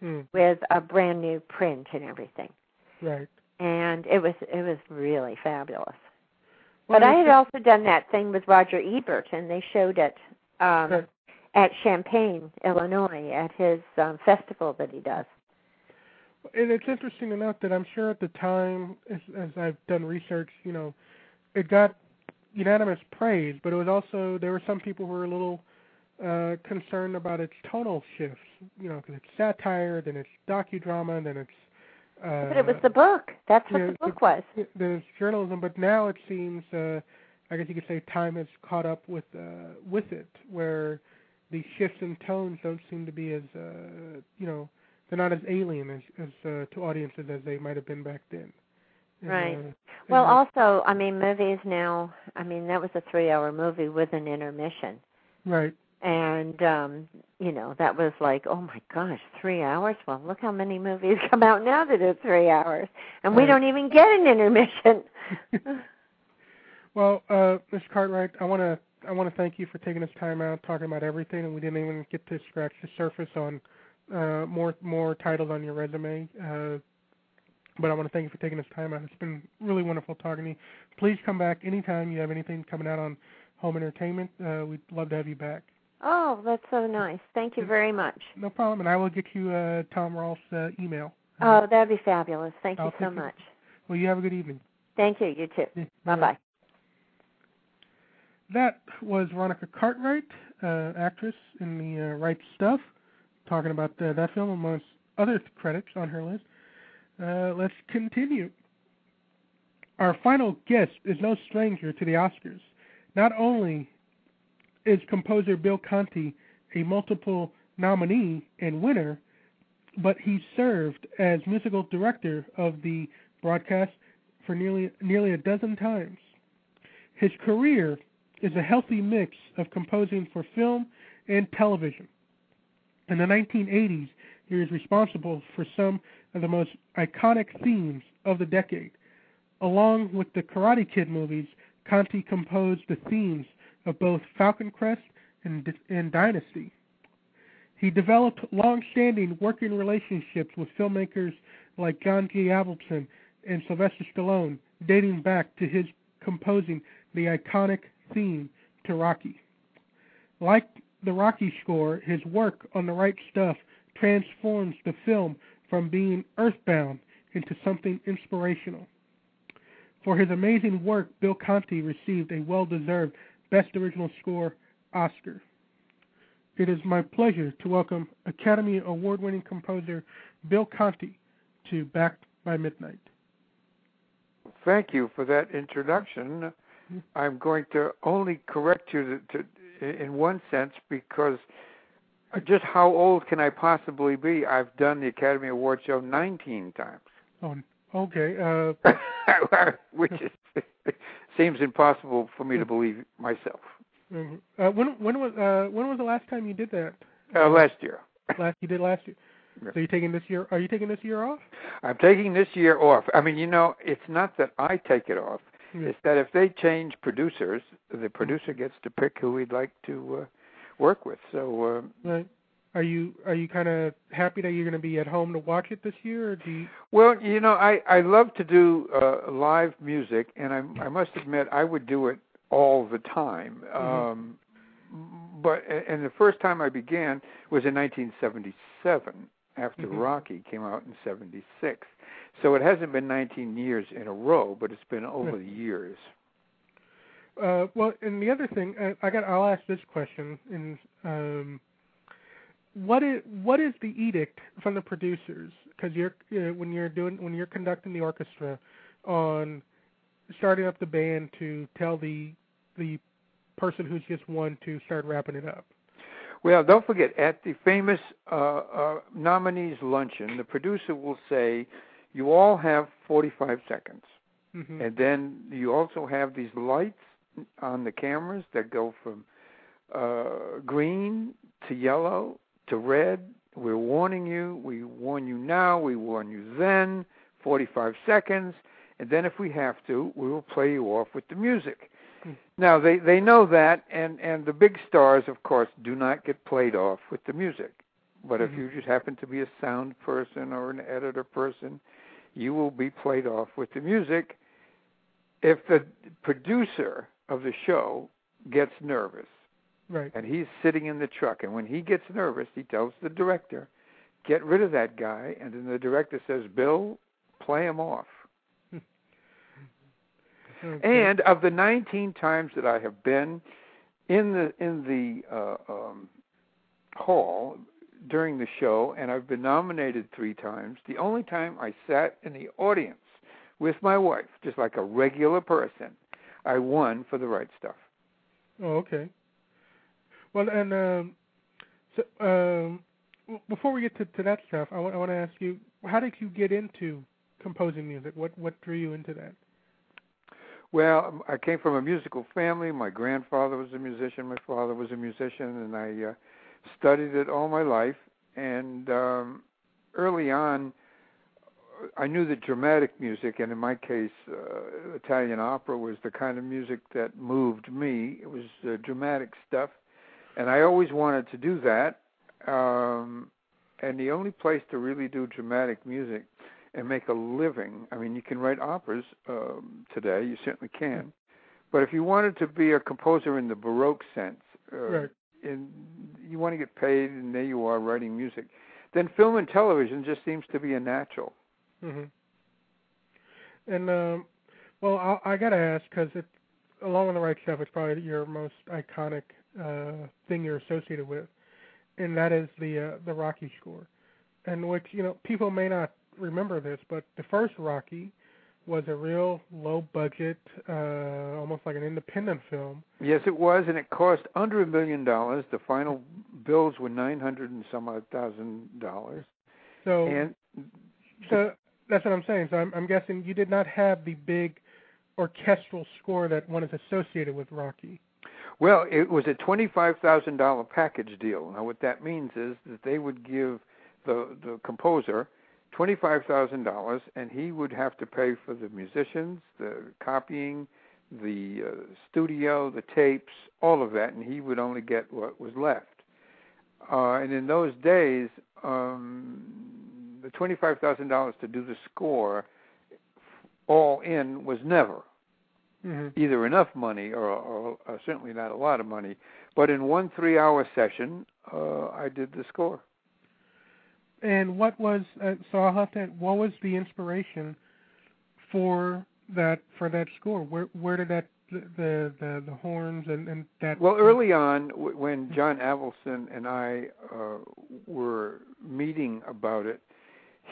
Hmm.
with a brand new print and everything.
Right.
And it was it was really fabulous.
Well,
But I had also done that thing with Roger Ebert, and they showed it um,
Right.
at Champaign, Illinois, at his um, festival that he does.
And it's interesting to note that I'm sure at the time, as, as I've done research, you know, it got unanimous praise, but it was also there were some people who were a little uh, concerned about its tonal shifts. You know, because it's satire, then it's docudrama, then it's. Uh,
but it was the book. That's what
yeah,
the book was.
Then it's journalism, but now it seems, uh, I guess you could say, time has caught up with uh, with it, where the shifts in tones don't seem to be as, uh, you know, they're not as alien as, as uh, to audiences as they might have been back then. And,
Right.
uh,
Well, also, I mean, movies now. I mean, that was a three-hour movie with an intermission.
right.
and um you know that was like oh my gosh three hours well look how many movies <laughs> come out now that are three hours and we
Right.
don't even get an intermission <laughs> <laughs>
Well, uh, Ms. Cartwright, I want to I want to thank you for taking this time out talking about everything, and we didn't even get to scratch the surface on uh, more more titles on your resume. Uh, but I want to thank you for taking this time out. It's been really wonderful talking to you. Please come back anytime you have anything coming out on home entertainment. Uh, we'd love to have you back.
Oh, that's so nice. Thank you very much.
No problem, and I will get you uh, Tom Rolf's uh, email.
Oh, that'd be fabulous. Thank you
I'll
so
take it.
much.
Well, you have a good evening.
Thank you. You too. Bye bye.
That was Veronica Cartwright, uh, actress in the uh, Right Stuff, talking about uh, that film amongst other credits on her list. Uh, let's continue. Our final guest is no stranger to the Oscars. Not only is composer Bill Conti a multiple nominee and winner, but he served as musical director of the broadcast for nearly nearly a dozen times. His career is a healthy mix of composing for film and television. In the 1980s, he was responsible for some of the most iconic themes of the decade. Along with the Karate Kid movies, Conti composed the themes of both Falcon Crest and, and Dynasty. He developed long-standing working relationships with filmmakers like John G. Avildsen and Sylvester Stallone, dating back to his composing the iconic theme to Rocky. Like the Rocky score, his work on the right stuff transforms the film from being earthbound into something inspirational. For his amazing work, Bill Conti received a well deserved Best Original Score Oscar. It is my pleasure to welcome Academy Award winning composer Bill Conti to Back by Midnight.
Thank you for that introduction. I'm going to only correct you to, to, in one sense because just how old can I possibly be? I've done the Academy Award show 19 times.
Oh, okay. Uh, <laughs>
Which is, <laughs> seems impossible for me to believe myself.
uh, when when was uh, when was the last time you did that?
Uh, last year. <laughs>
Last you did last year.
Yeah.
So you taking this year? Are you taking this year off?
I'm taking this year off. I mean, you know, it's not that I take it off. It's that if they change producers, the producer gets to pick who he'd like to uh, work with. So, uh,
Right. Are you are you kind of happy that you're going to be at home to watch it this year, or do you?
well, you know, I I love to do uh, live music, and I I must admit I would do it all the time. Um, but and the first time I began was in 1977 after
Mhm.
Rocky came out in 76. So it hasn't been 19 years in a row, but it's been over
Right.
the years.
Uh, well, and the other thing, uh, I got. I'll ask this question. In um, what is what is the edict from the producers? Because you're uh, when you're doing when you're conducting the orchestra on starting up the band to tell the the person who's just won to start wrapping it up.
Well, don't forget at the famous uh, uh, nominees luncheon, the producer will say, "You all have 45 seconds."
Mhm.
And then you also have these lights on the cameras that go from uh, green to yellow to red. We're warning you. We warn you now. We warn you then. 45 seconds. And then, if we have to, we will play you off with the music. Now they they know that, and and the big stars, of course, do not get played off with the music. But if
Mhm.
you just happen to be a sound person or an editor person, you will be played off with the music if the producer of the show gets nervous
Right.
and he's sitting in the truck and when he gets nervous he tells the director get rid of that guy and then the director says bill play him off
Okay.
and of the 19 times that i have been in the in the uh, um, hall during the show and i've been nominated three times the only time i sat in the audience with my wife just like a regular person i won for the right stuff
Oh, okay. Well, and um, so um, before we get to, to that stuff, I want I want to ask you, how did you get into composing music? What what drew you into that?
Well, um, I came from a musical family. My grandfather was a musician. My father was a musician, and I uh, studied it all my life. And um, early on, I knew that dramatic music, and in my case, uh, Italian opera was the kind of music that moved me. It was uh, dramatic stuff, and I always wanted to do that. Um, and the only place to really do dramatic music and make a living, I mean, you can write operas um, today, you certainly can. But if you wanted to be a composer in the Baroque sense, uh,
Right.
and you want to get paid, and there you are writing music, then film and television just seems to be a natural.
Mm-hmm. And um, well, I, I gotta ask because it, along with the right stuff, it's probably your most iconic uh, thing you're associated with, and that is the uh, the Rocky score, and which you know people may not remember this, but the first Rocky was a real low budget, uh, almost like an independent film.
Yes, it was, and it cost under a million dollars. The final bills were nine hundred and some odd thousand dollars.
So,
And
so that's what I'm saying. So I'm, I'm guessing you did not have the big orchestral score that one is associated with Rocky.
Well, it was a twenty-five thousand dollar package deal. Now, what that means is that they would give the the composer twenty-five thousand dollars, and he would have to pay for the musicians, the copying, the uh, studio, the tapes, all of that, and he would only get what was left. Uh, and in those days, um, the twenty-five thousand dollars to do the score, all in, was never
Mm-hmm.
either enough money or, or, or certainly not a lot of money. But in one three-hour session, uh, I did the score.
And what was uh, so I'll have to what was the inspiration for that for that score? Where where did that the the the horns and and that
Well, early on, when John Avildsen and I uh, were meeting about it,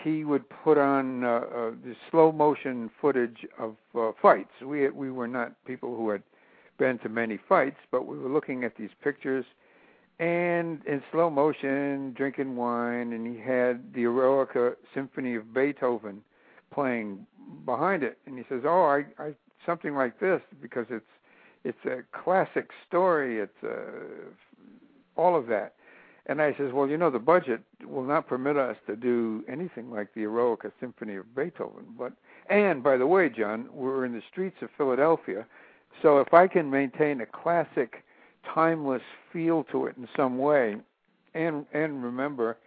he would put on uh, uh, the slow motion footage of uh, fights. We we were not people who had been to many fights, but we were looking at these pictures and in slow motion, drinking wine, and he had the Eroica Symphony of Beethoven playing behind it, and he says, "Oh, I, I something like this because it's it's a classic story. It's uh, all of that." And I says, "Well, you know, the budget will not permit us to do anything like the Eroica Symphony of Beethoven. But and by the way, John, we're in the streets of Philadelphia, so if I can maintain a classic." Timeless feel to it in some way. And and remember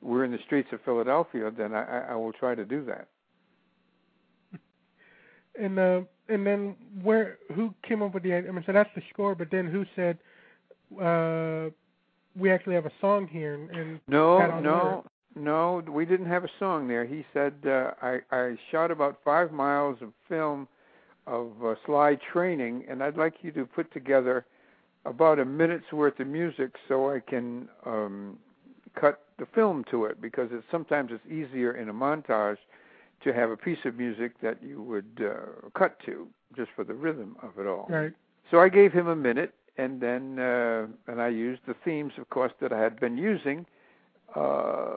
we're in the streets of Philadelphia then I, I will try to do that. <laughs>
And uh and then where who came up with the idea? I mean, so that's the score, but then who said uh we actually have a song here and, and
no no no we didn't have a song there. He said uh, I I shot about 5 miles of film of uh, slide training and I'd like you to put together about a minute's worth of music so I can um, cut the film to it because it's sometimes it's easier in a montage to have a piece of music that you would uh, cut to just for the rhythm of it all.
Right.
So I gave him a minute, and then uh, and I used the themes, of course, that I had been using. Uh,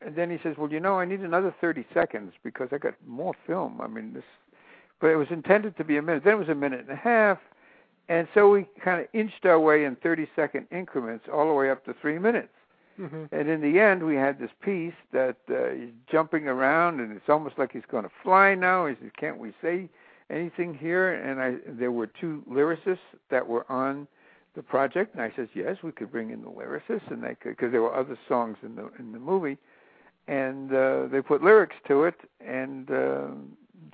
and then he says, "Well, you know, I need another 30 seconds because I got more film. I mean, this." But it was intended to be a minute. Then it was a minute and a half and so we kind of inched our way in 30 second increments all the way up to three minutes.
Mm-hmm.
And in the end, we had this piece that uh, he's jumping around, and it's almost like he's going to fly now. He says, "Can't we say anything here?" And I, there were two lyricists that were on the project, and I says, "Yes, we could bring in the lyricists, and they could because there were other songs in the in the movie." And uh, they put lyrics to it, and uh,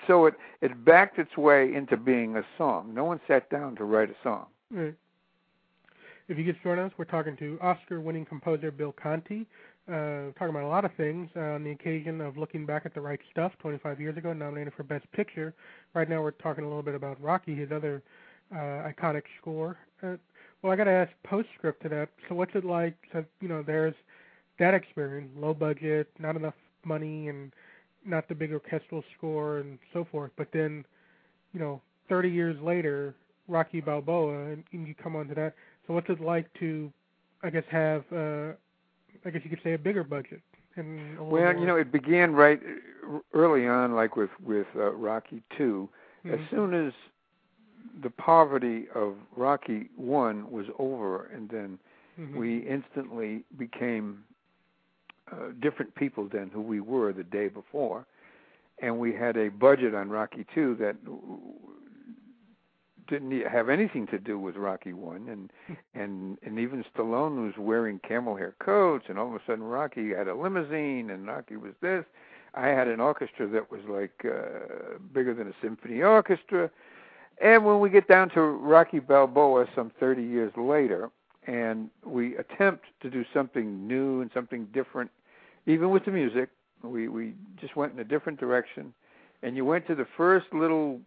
so it it backed its way into being a song. No one sat down to write a song.
Right. If you just join us, we're talking to Oscar-winning composer Bill Conti, uh, talking about a lot of things uh, on the occasion of looking back at the right stuff 25 years ago, nominated for Best Picture. Right now, we're talking a little bit about Rocky, his other uh, iconic score. Uh, well, I got to ask postscript to that. So, what's it like? So, you know, there's that experience, low budget, not enough money, and not the big orchestral score and so forth. But then, you know, 30 years later, Rocky Balboa, and, and you come onto that. So what's it like to, I guess, have, uh, I guess you could say, a bigger budget? And
Well,
more-
you know, it began right early on, like with with uh, Rocky 2 As
Mhm.
soon as the poverty of Rocky One was over, and then
Mhm.
we instantly became uh, different people than who we were the day before. and we had a budget on Rocky Two that didn't have anything to do with Rocky One, and <laughs> and and even Stallone was wearing camel hair coats, and all of a sudden Rocky had a limousine, and Rocky was this. I had an orchestra that was like uh, bigger than a symphony orchestra. And when we get down to Rocky Balboa, some 30 years later, and we attempt to do something new and something different, even with the music, we we just went in a different direction. And you went to the first little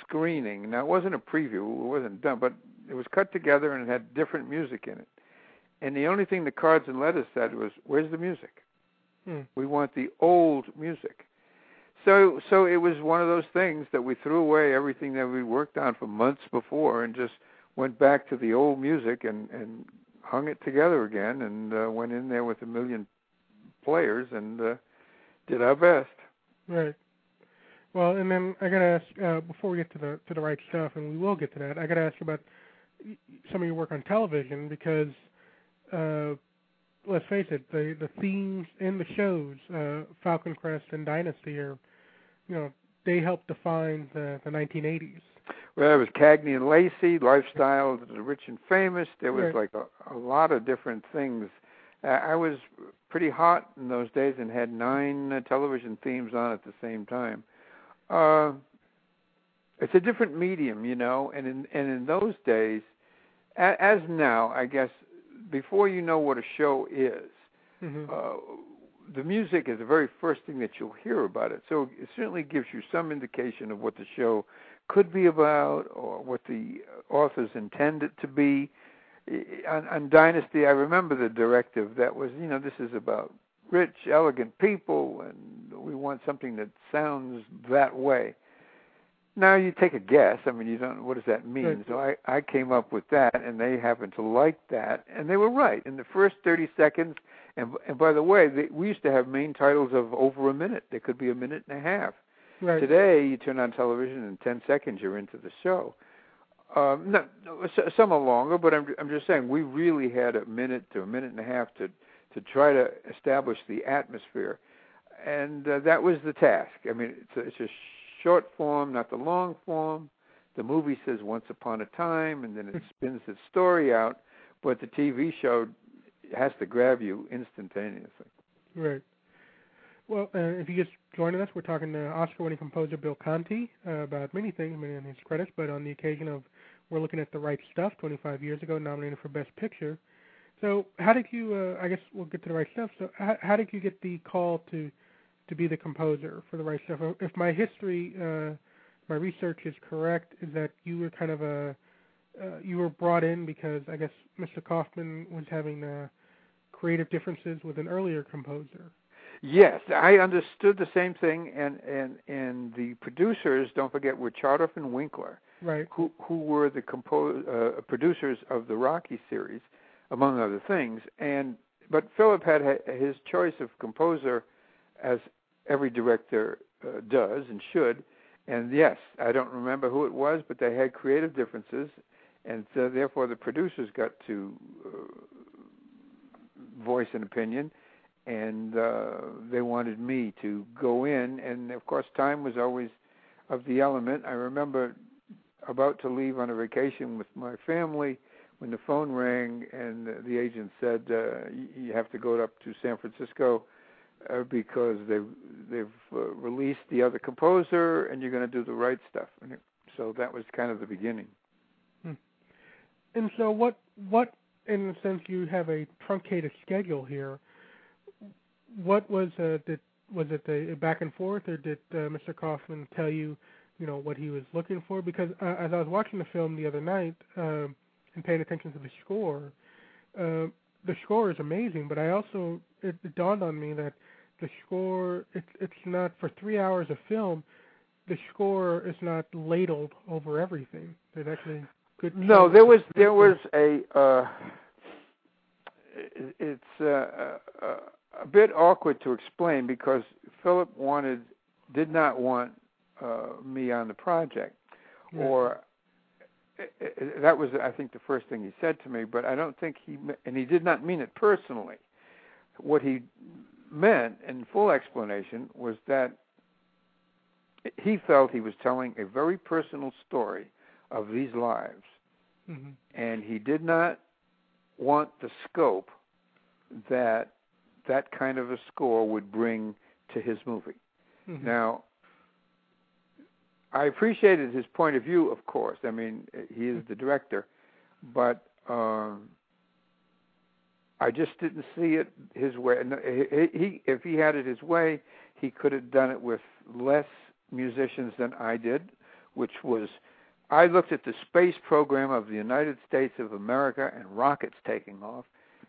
screening. Now it wasn't a preview; it wasn't done, but it was cut together and it had different music in it. And the only thing the cards and letters said was, "Where's the music?
Hmm.
We want the old music." So so it was one of those things that we threw away everything that we worked on for months before and just went back to the old music and and hung it together again and uh, went in there with a million players and uh, did our best.
Right. Well, and then I gotta ask uh, before we get to the to the right stuff, and we will get to that. I gotta ask about some of your work on television because, uh, let's face it, the the themes in the shows, uh, Falcon Crest and Dynasty, are, you know, they helped define the the 1980s.
Well, there was Cagney and Lacey, Lifestyle, <laughs> the Rich and Famous. There was
Right.
like a, a lot of different things. Uh, I was pretty hot in those days and had nine uh, television themes on at the same time. Uh, it's a different medium, you know, and in and in those days, a, as now, I guess, before you know what a show is,
Mm-hmm.
uh, the music is the very first thing that you'll hear about it. So it certainly gives you some indication of what the show could be about or what the authors intend it to be. On, on Dynasty, I remember the directive that was, you know, this is about rich, elegant people, and we want something that sounds that way. Now you take a guess. I mean, you don't. What does that mean? So I I came up with that, and they happened to like that, and they were right. In the first thirty seconds, and and by the way, they, we used to have main titles of over a minute. They could be a minute and a half.
Right.
Today, you turn on television, and in ten seconds, you're into the show. Um, no, no, some are longer, but I'm I'm just saying we really had a minute to a minute and a half to to try to establish the atmosphere, and uh, that was the task. I mean, it's a, it's a short form, not the long form. The movie says once upon a time, and then it <laughs> spins its story out. But the TV show has to grab you instantaneously.
Right. Well, uh, if you just joining us, we're talking to Oscar-winning composer Bill Conti uh, about many things, many of his credits, but on the occasion of we're looking at the right stuff, 25 years ago, nominated for Best Picture. So, how did you? Uh, I guess we'll get to the right stuff. So, how, how did you get the call to to be the composer for the right stuff? If my history, uh, my research is correct, is that you were kind of a uh, you were brought in because I guess Mr. Kaufman was having uh, creative differences with an earlier composer.
Yes, I understood the same thing, and and and the producers, don't forget, were Chartoff and Winkler,
Right.
who who were the compo- uh, producers of the Rocky series, among other things. And but Philip had his choice of composer, as every director uh, does and should. And yes, I don't remember who it was, but they had creative differences, and so therefore the producers got to uh, voice an opinion and uh, they wanted me to go in. And of course, time was always of the element. I remember about to leave on a vacation with my family when the phone rang and the, agent said, uh, "You have to go up to San Francisco." Uh, because they've they've uh, released the other composer, and you're going to do the right stuff. And it, so that was kind of the beginning.
And so, what what in a sense you have a truncated schedule here. What was uh, did was it a, a back and forth, or did uh, Mr. Kaufman tell you, you know, what he was looking for? Because uh, as I was watching the film the other night uh, and paying attention to the score, uh, the score is amazing. But I also it, it dawned on me that the score it's it's not for three hours of film. The score is not ladled over everything. There's actually good.
No, there was there was a. Uh, it- it's uh, uh, a bit awkward to explain because Philip wanted did not want uh, me on the project,
Yeah.
or uh, uh, that was I think the first thing he said to me. But I don't think he and he did not mean it personally. What he meant in full explanation was that he felt he was telling a very personal story of these lives,
Mhm.
and he did not want the scope that that kind of a score would bring to his movie.
Mhm.
Now, I appreciated his point of view, of course. I mean, he is the director, but um, I just didn't see it his way. And he, he, if he had it his way, he could have done it with less musicians than I did, which was. I looked at the space program of the United States of America and rockets taking off,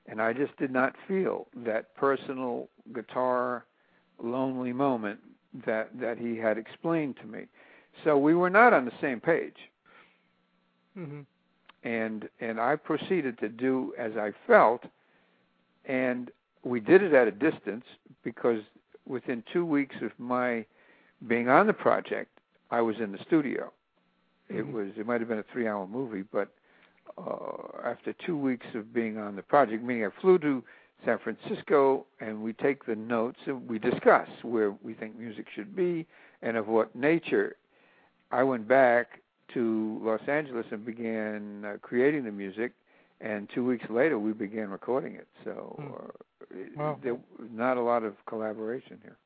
and I just did not feel that personal guitar lonely moment that that he had explained to me. So we were not on the same page.
Mhm.
And and I proceeded to do as I felt and we did it at a distance because within 2 weeks of my being on the project, I was in the studio. It
Mhm.
was it might have been a 3-hour movie, but uh, after two weeks of being on the project, meaning I flew to San Francisco and we take the notes and we discuss where we think music should be and of what nature. I went back to Los Angeles and began uh, creating the music, and two weeks later we began recording it. So uh, it-
Wow.
there was not a lot of collaboration here.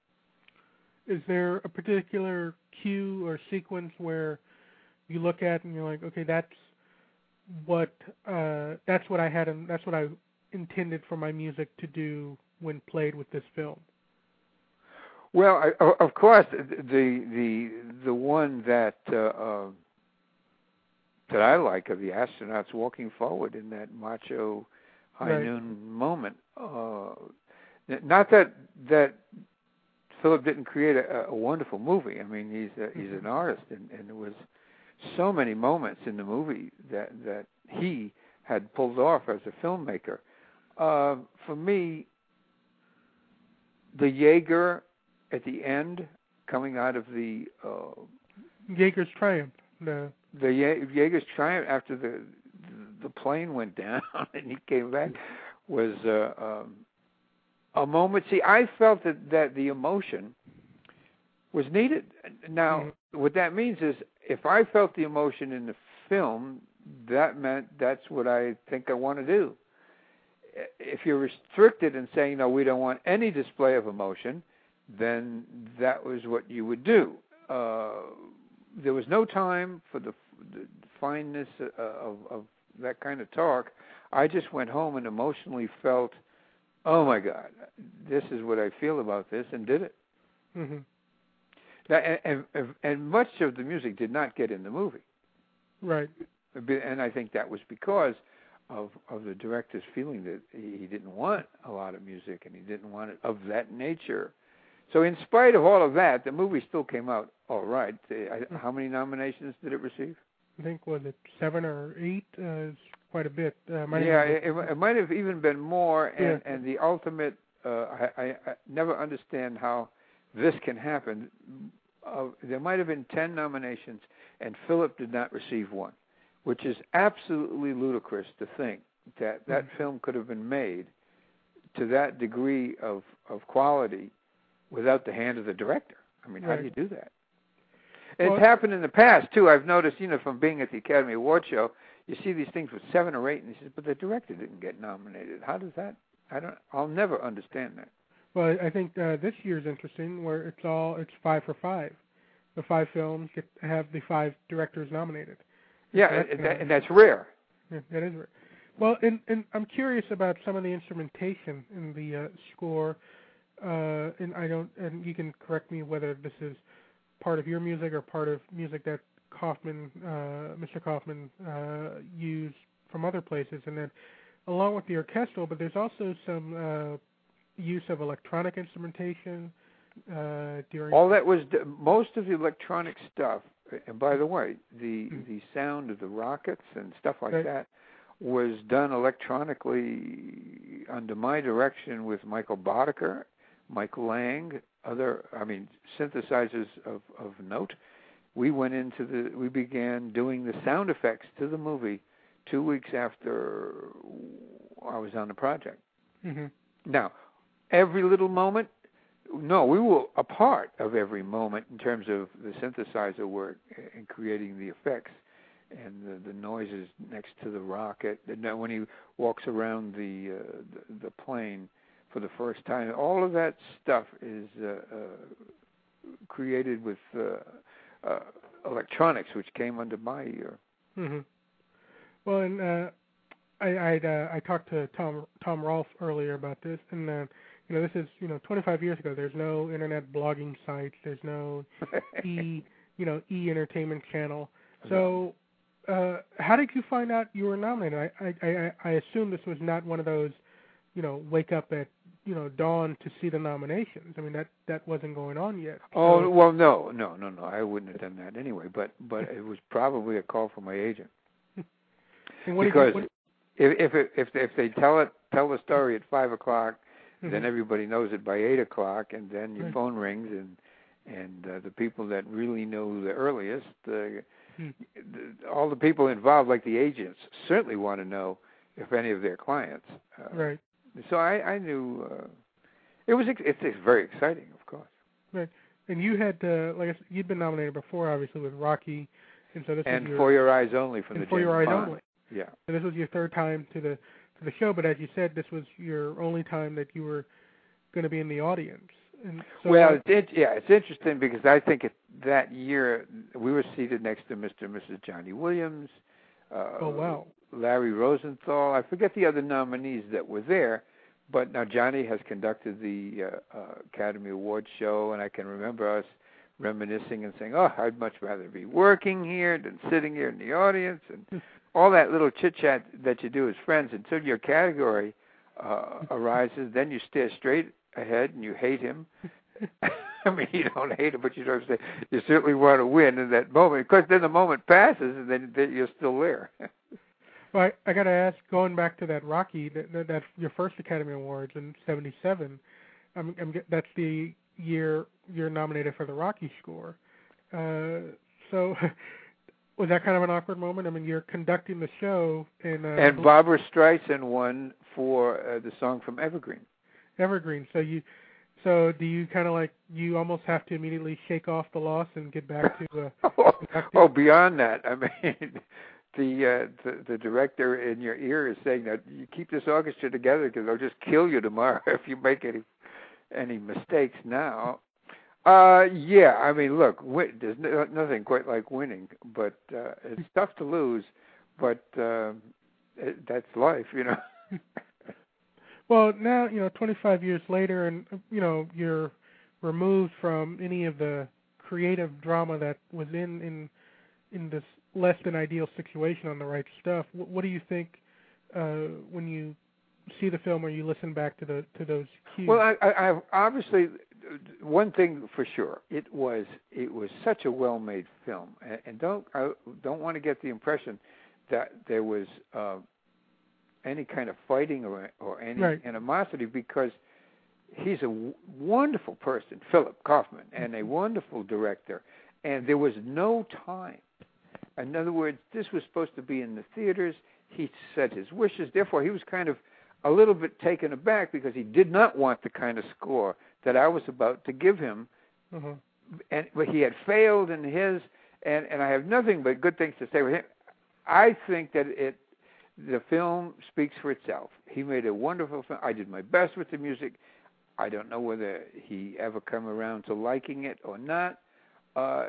Is there a particular cue or sequence where you look at and you're like, okay, that's what uh, that's what I had and that's what I intended for my music to do when played with this film?
Well, I, of course, the the the one that uh, uh, that I like of the astronauts walking forward in that macho high
Right.
noon moment. Uh, not that that Philip didn't create a, a wonderful movie. I mean, he's a, he's an artist, and, and there was so many moments in the movie that that he had pulled off as a filmmaker. Uh, for me, the Yeager at the end, coming out of the uh,
Yeager's Triumph. The
the Ye- Yeager's triumph after the the plane went down <laughs> and he came back was uh, um, a moment. See, I felt that that the emotion was needed. Now, what that means is, if I felt the emotion in the film, that meant that's what I think I want to do. If you're restricted in saying no, we don't want any display of emotion, then that was what you would do. Uh, there was no time for the, the fineness uh, of, of that kind of talk. I just went home and emotionally felt, oh my God, this is what I feel about this, and did it.
hmm
That, and, and, and much of the music did not get in the movie,
Right.
and I think that was because of of the director's feeling that he, he didn't want a lot of music and he didn't want it of that nature. So, in spite of all of that, the movie still came out all right. Uh, How many nominations did it receive?
I think was it seven or eight? Uh, quite a bit. Uh,
yeah, it, it might have even been more. And
Yeah.
and the ultimate, uh, I, I, I never understand how this can happen. Uh, there might have been ten nominations, and Philip did not receive one, which is absolutely ludicrous to think that that film could have been made to that degree of of quality without the hand of the director. I mean, how do you do that? It's
Well-
happened in the past too. I've noticed, you know, from being at the Academy Award show, you see these things with seven or eight, and he says, "But the director didn't get nominated. How does that? I don't. I'll never understand that."
Well, I think uh, this year's interesting, where it's all it's five for five. The five films get have the five directors nominated.
Yeah,
That's,
and,
uh,
and that's rare.
Yeah, that is right. Well, and and I'm curious about some of the instrumentation in the uh, score. Uh, and I don't, and you can correct me whether this is part of your music or part of music that Kaufman, uh, Mr. Kaufman, uh, used from other places, and then along with the orchestral, but there's also some uh, use of electronic instrumentation uh, during.
All that was most of the electronic stuff. And by the way, the the sound of the rockets and stuff like
Right.
that was done electronically under my direction with Michael Boddicker, Michael Lang, other I mean synthesizers of of note. We went into the we began doing the sound effects to the movie two weeks after I was on the project.
hmm
Now, every little moment no, we were a part of every moment in terms of the synthesizer work and creating the effects and the, the noises next to the rocket. And when he walks around the, uh, the the plane for the first time, all of that stuff is uh, uh, created with uh, uh, electronics, which came under my ear.
hmm Well, and uh, I I'd, uh, I talked to Tom Tom Rolf earlier about this, and uh, you know this is you know 25 years ago. There's no internet blogging sites. There's no <laughs> e you know e entertainment channel. So, uh, how did you find out you were nominated? I I I, I assume this was not one of those, you know, wake up at you know dawn to see the nominations. I mean that that wasn't going on yet.
Oh
So-
well, no, no, no, no. I wouldn't have done that anyway. But but it was probably a call from my agent <laughs>
and what did you-
because
what-
if if it, if if they tell it tell the story at five o'clock, then
Mhm.
everybody knows it by eight o'clock, and then your
Right.
phone rings and and uh, the people that really know the earliest, uh,
Hmm.
the, all the people involved, like the agents, certainly want to know if any of their clients. Uh,
Right.
So I I knew uh, it was ex- it's, it's very exciting, of course.
Right. And you had uh, like I said, you'd been nominated before, obviously with Rocky, and so this
and
was your,
for your eyes only from
and
the
for your
James
eyes
Bond.
only.
Yeah.
So this was your third time to the to the show, but as you said, this was your only time that you were going to be in the audience. And so
well, it's it, yeah, it's interesting because I think it, that year we were seated next to Mr. and Mrs. Johnny Williams. Uh,
Oh, wow.
Larry Rosenthal. I forget the other nominees that were there, but now Johnny has conducted the uh, uh, Academy Awards show, and I can remember us reminiscing and saying, "Oh, I'd much rather be working here than sitting here in the audience," and <laughs> all that little chit chat that you do as friends until your category uh, <laughs> arises. Then you stare straight ahead and you hate him. <laughs> <laughs> I mean, you don't hate him, but you don't say you certainly want to win in that moment. Because then the moment passes, and then, then you're still there.
Well, I, I got to ask, going back to that Rocky, that, that, that your first Academy Awards in '77. I'm, I'm, that's the year you're nominated for the Rocky score. Uh, so, was that kind of an awkward moment? I mean, you're conducting the show, and uh,
and Barbra Streisand won for uh, the song from Evergreen.
Evergreen. So you, so do you kind of like you almost have to immediately shake off the loss and get back to uh, <laughs> conducting?
Oh, beyond that, I <laughs> mean, the, uh, the the director in your ear is saying that you keep this orchestra together because they'll just kill you tomorrow <laughs> if you make any any mistakes now. Uh, yeah, I mean, look, win, there's no, nothing quite like winning, but uh, it's tough to lose, but uh, it, that's life, you know. <laughs>
Well, now you know, 25 years later, and you know, you're removed from any of the creative drama that was in in in this less than ideal situation on the right stuff. What, what do you think uh, when you see the film or you listen back to the to those cues?
Well, I, I, I've obviously one thing for sure, it was it was such a well-made film, and, and don't I don't want to get the impression that there was uh, any kind of fighting or or any
Right.
animosity because he's a w- wonderful person, Philip Kaufman, and a wonderful director, and there was no time. In other words, this was supposed to be in the theaters. He said his wishes. Therefore, he was kind of a little bit taken aback because he did not want the kind of score that I was about to give him,
uh-huh.
and but he had failed in his, and and I have nothing but good things to say with him. I think that it, the film speaks for itself. He made a wonderful film. I did my best with the music. I don't know whether he ever come around to liking it or not. Uh,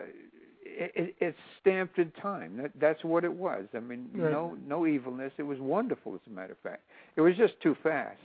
it, it, it's stamped in time. That, that's what it was. I mean,
Right.
no no evilness. It was wonderful, as a matter of fact. It was just too fast.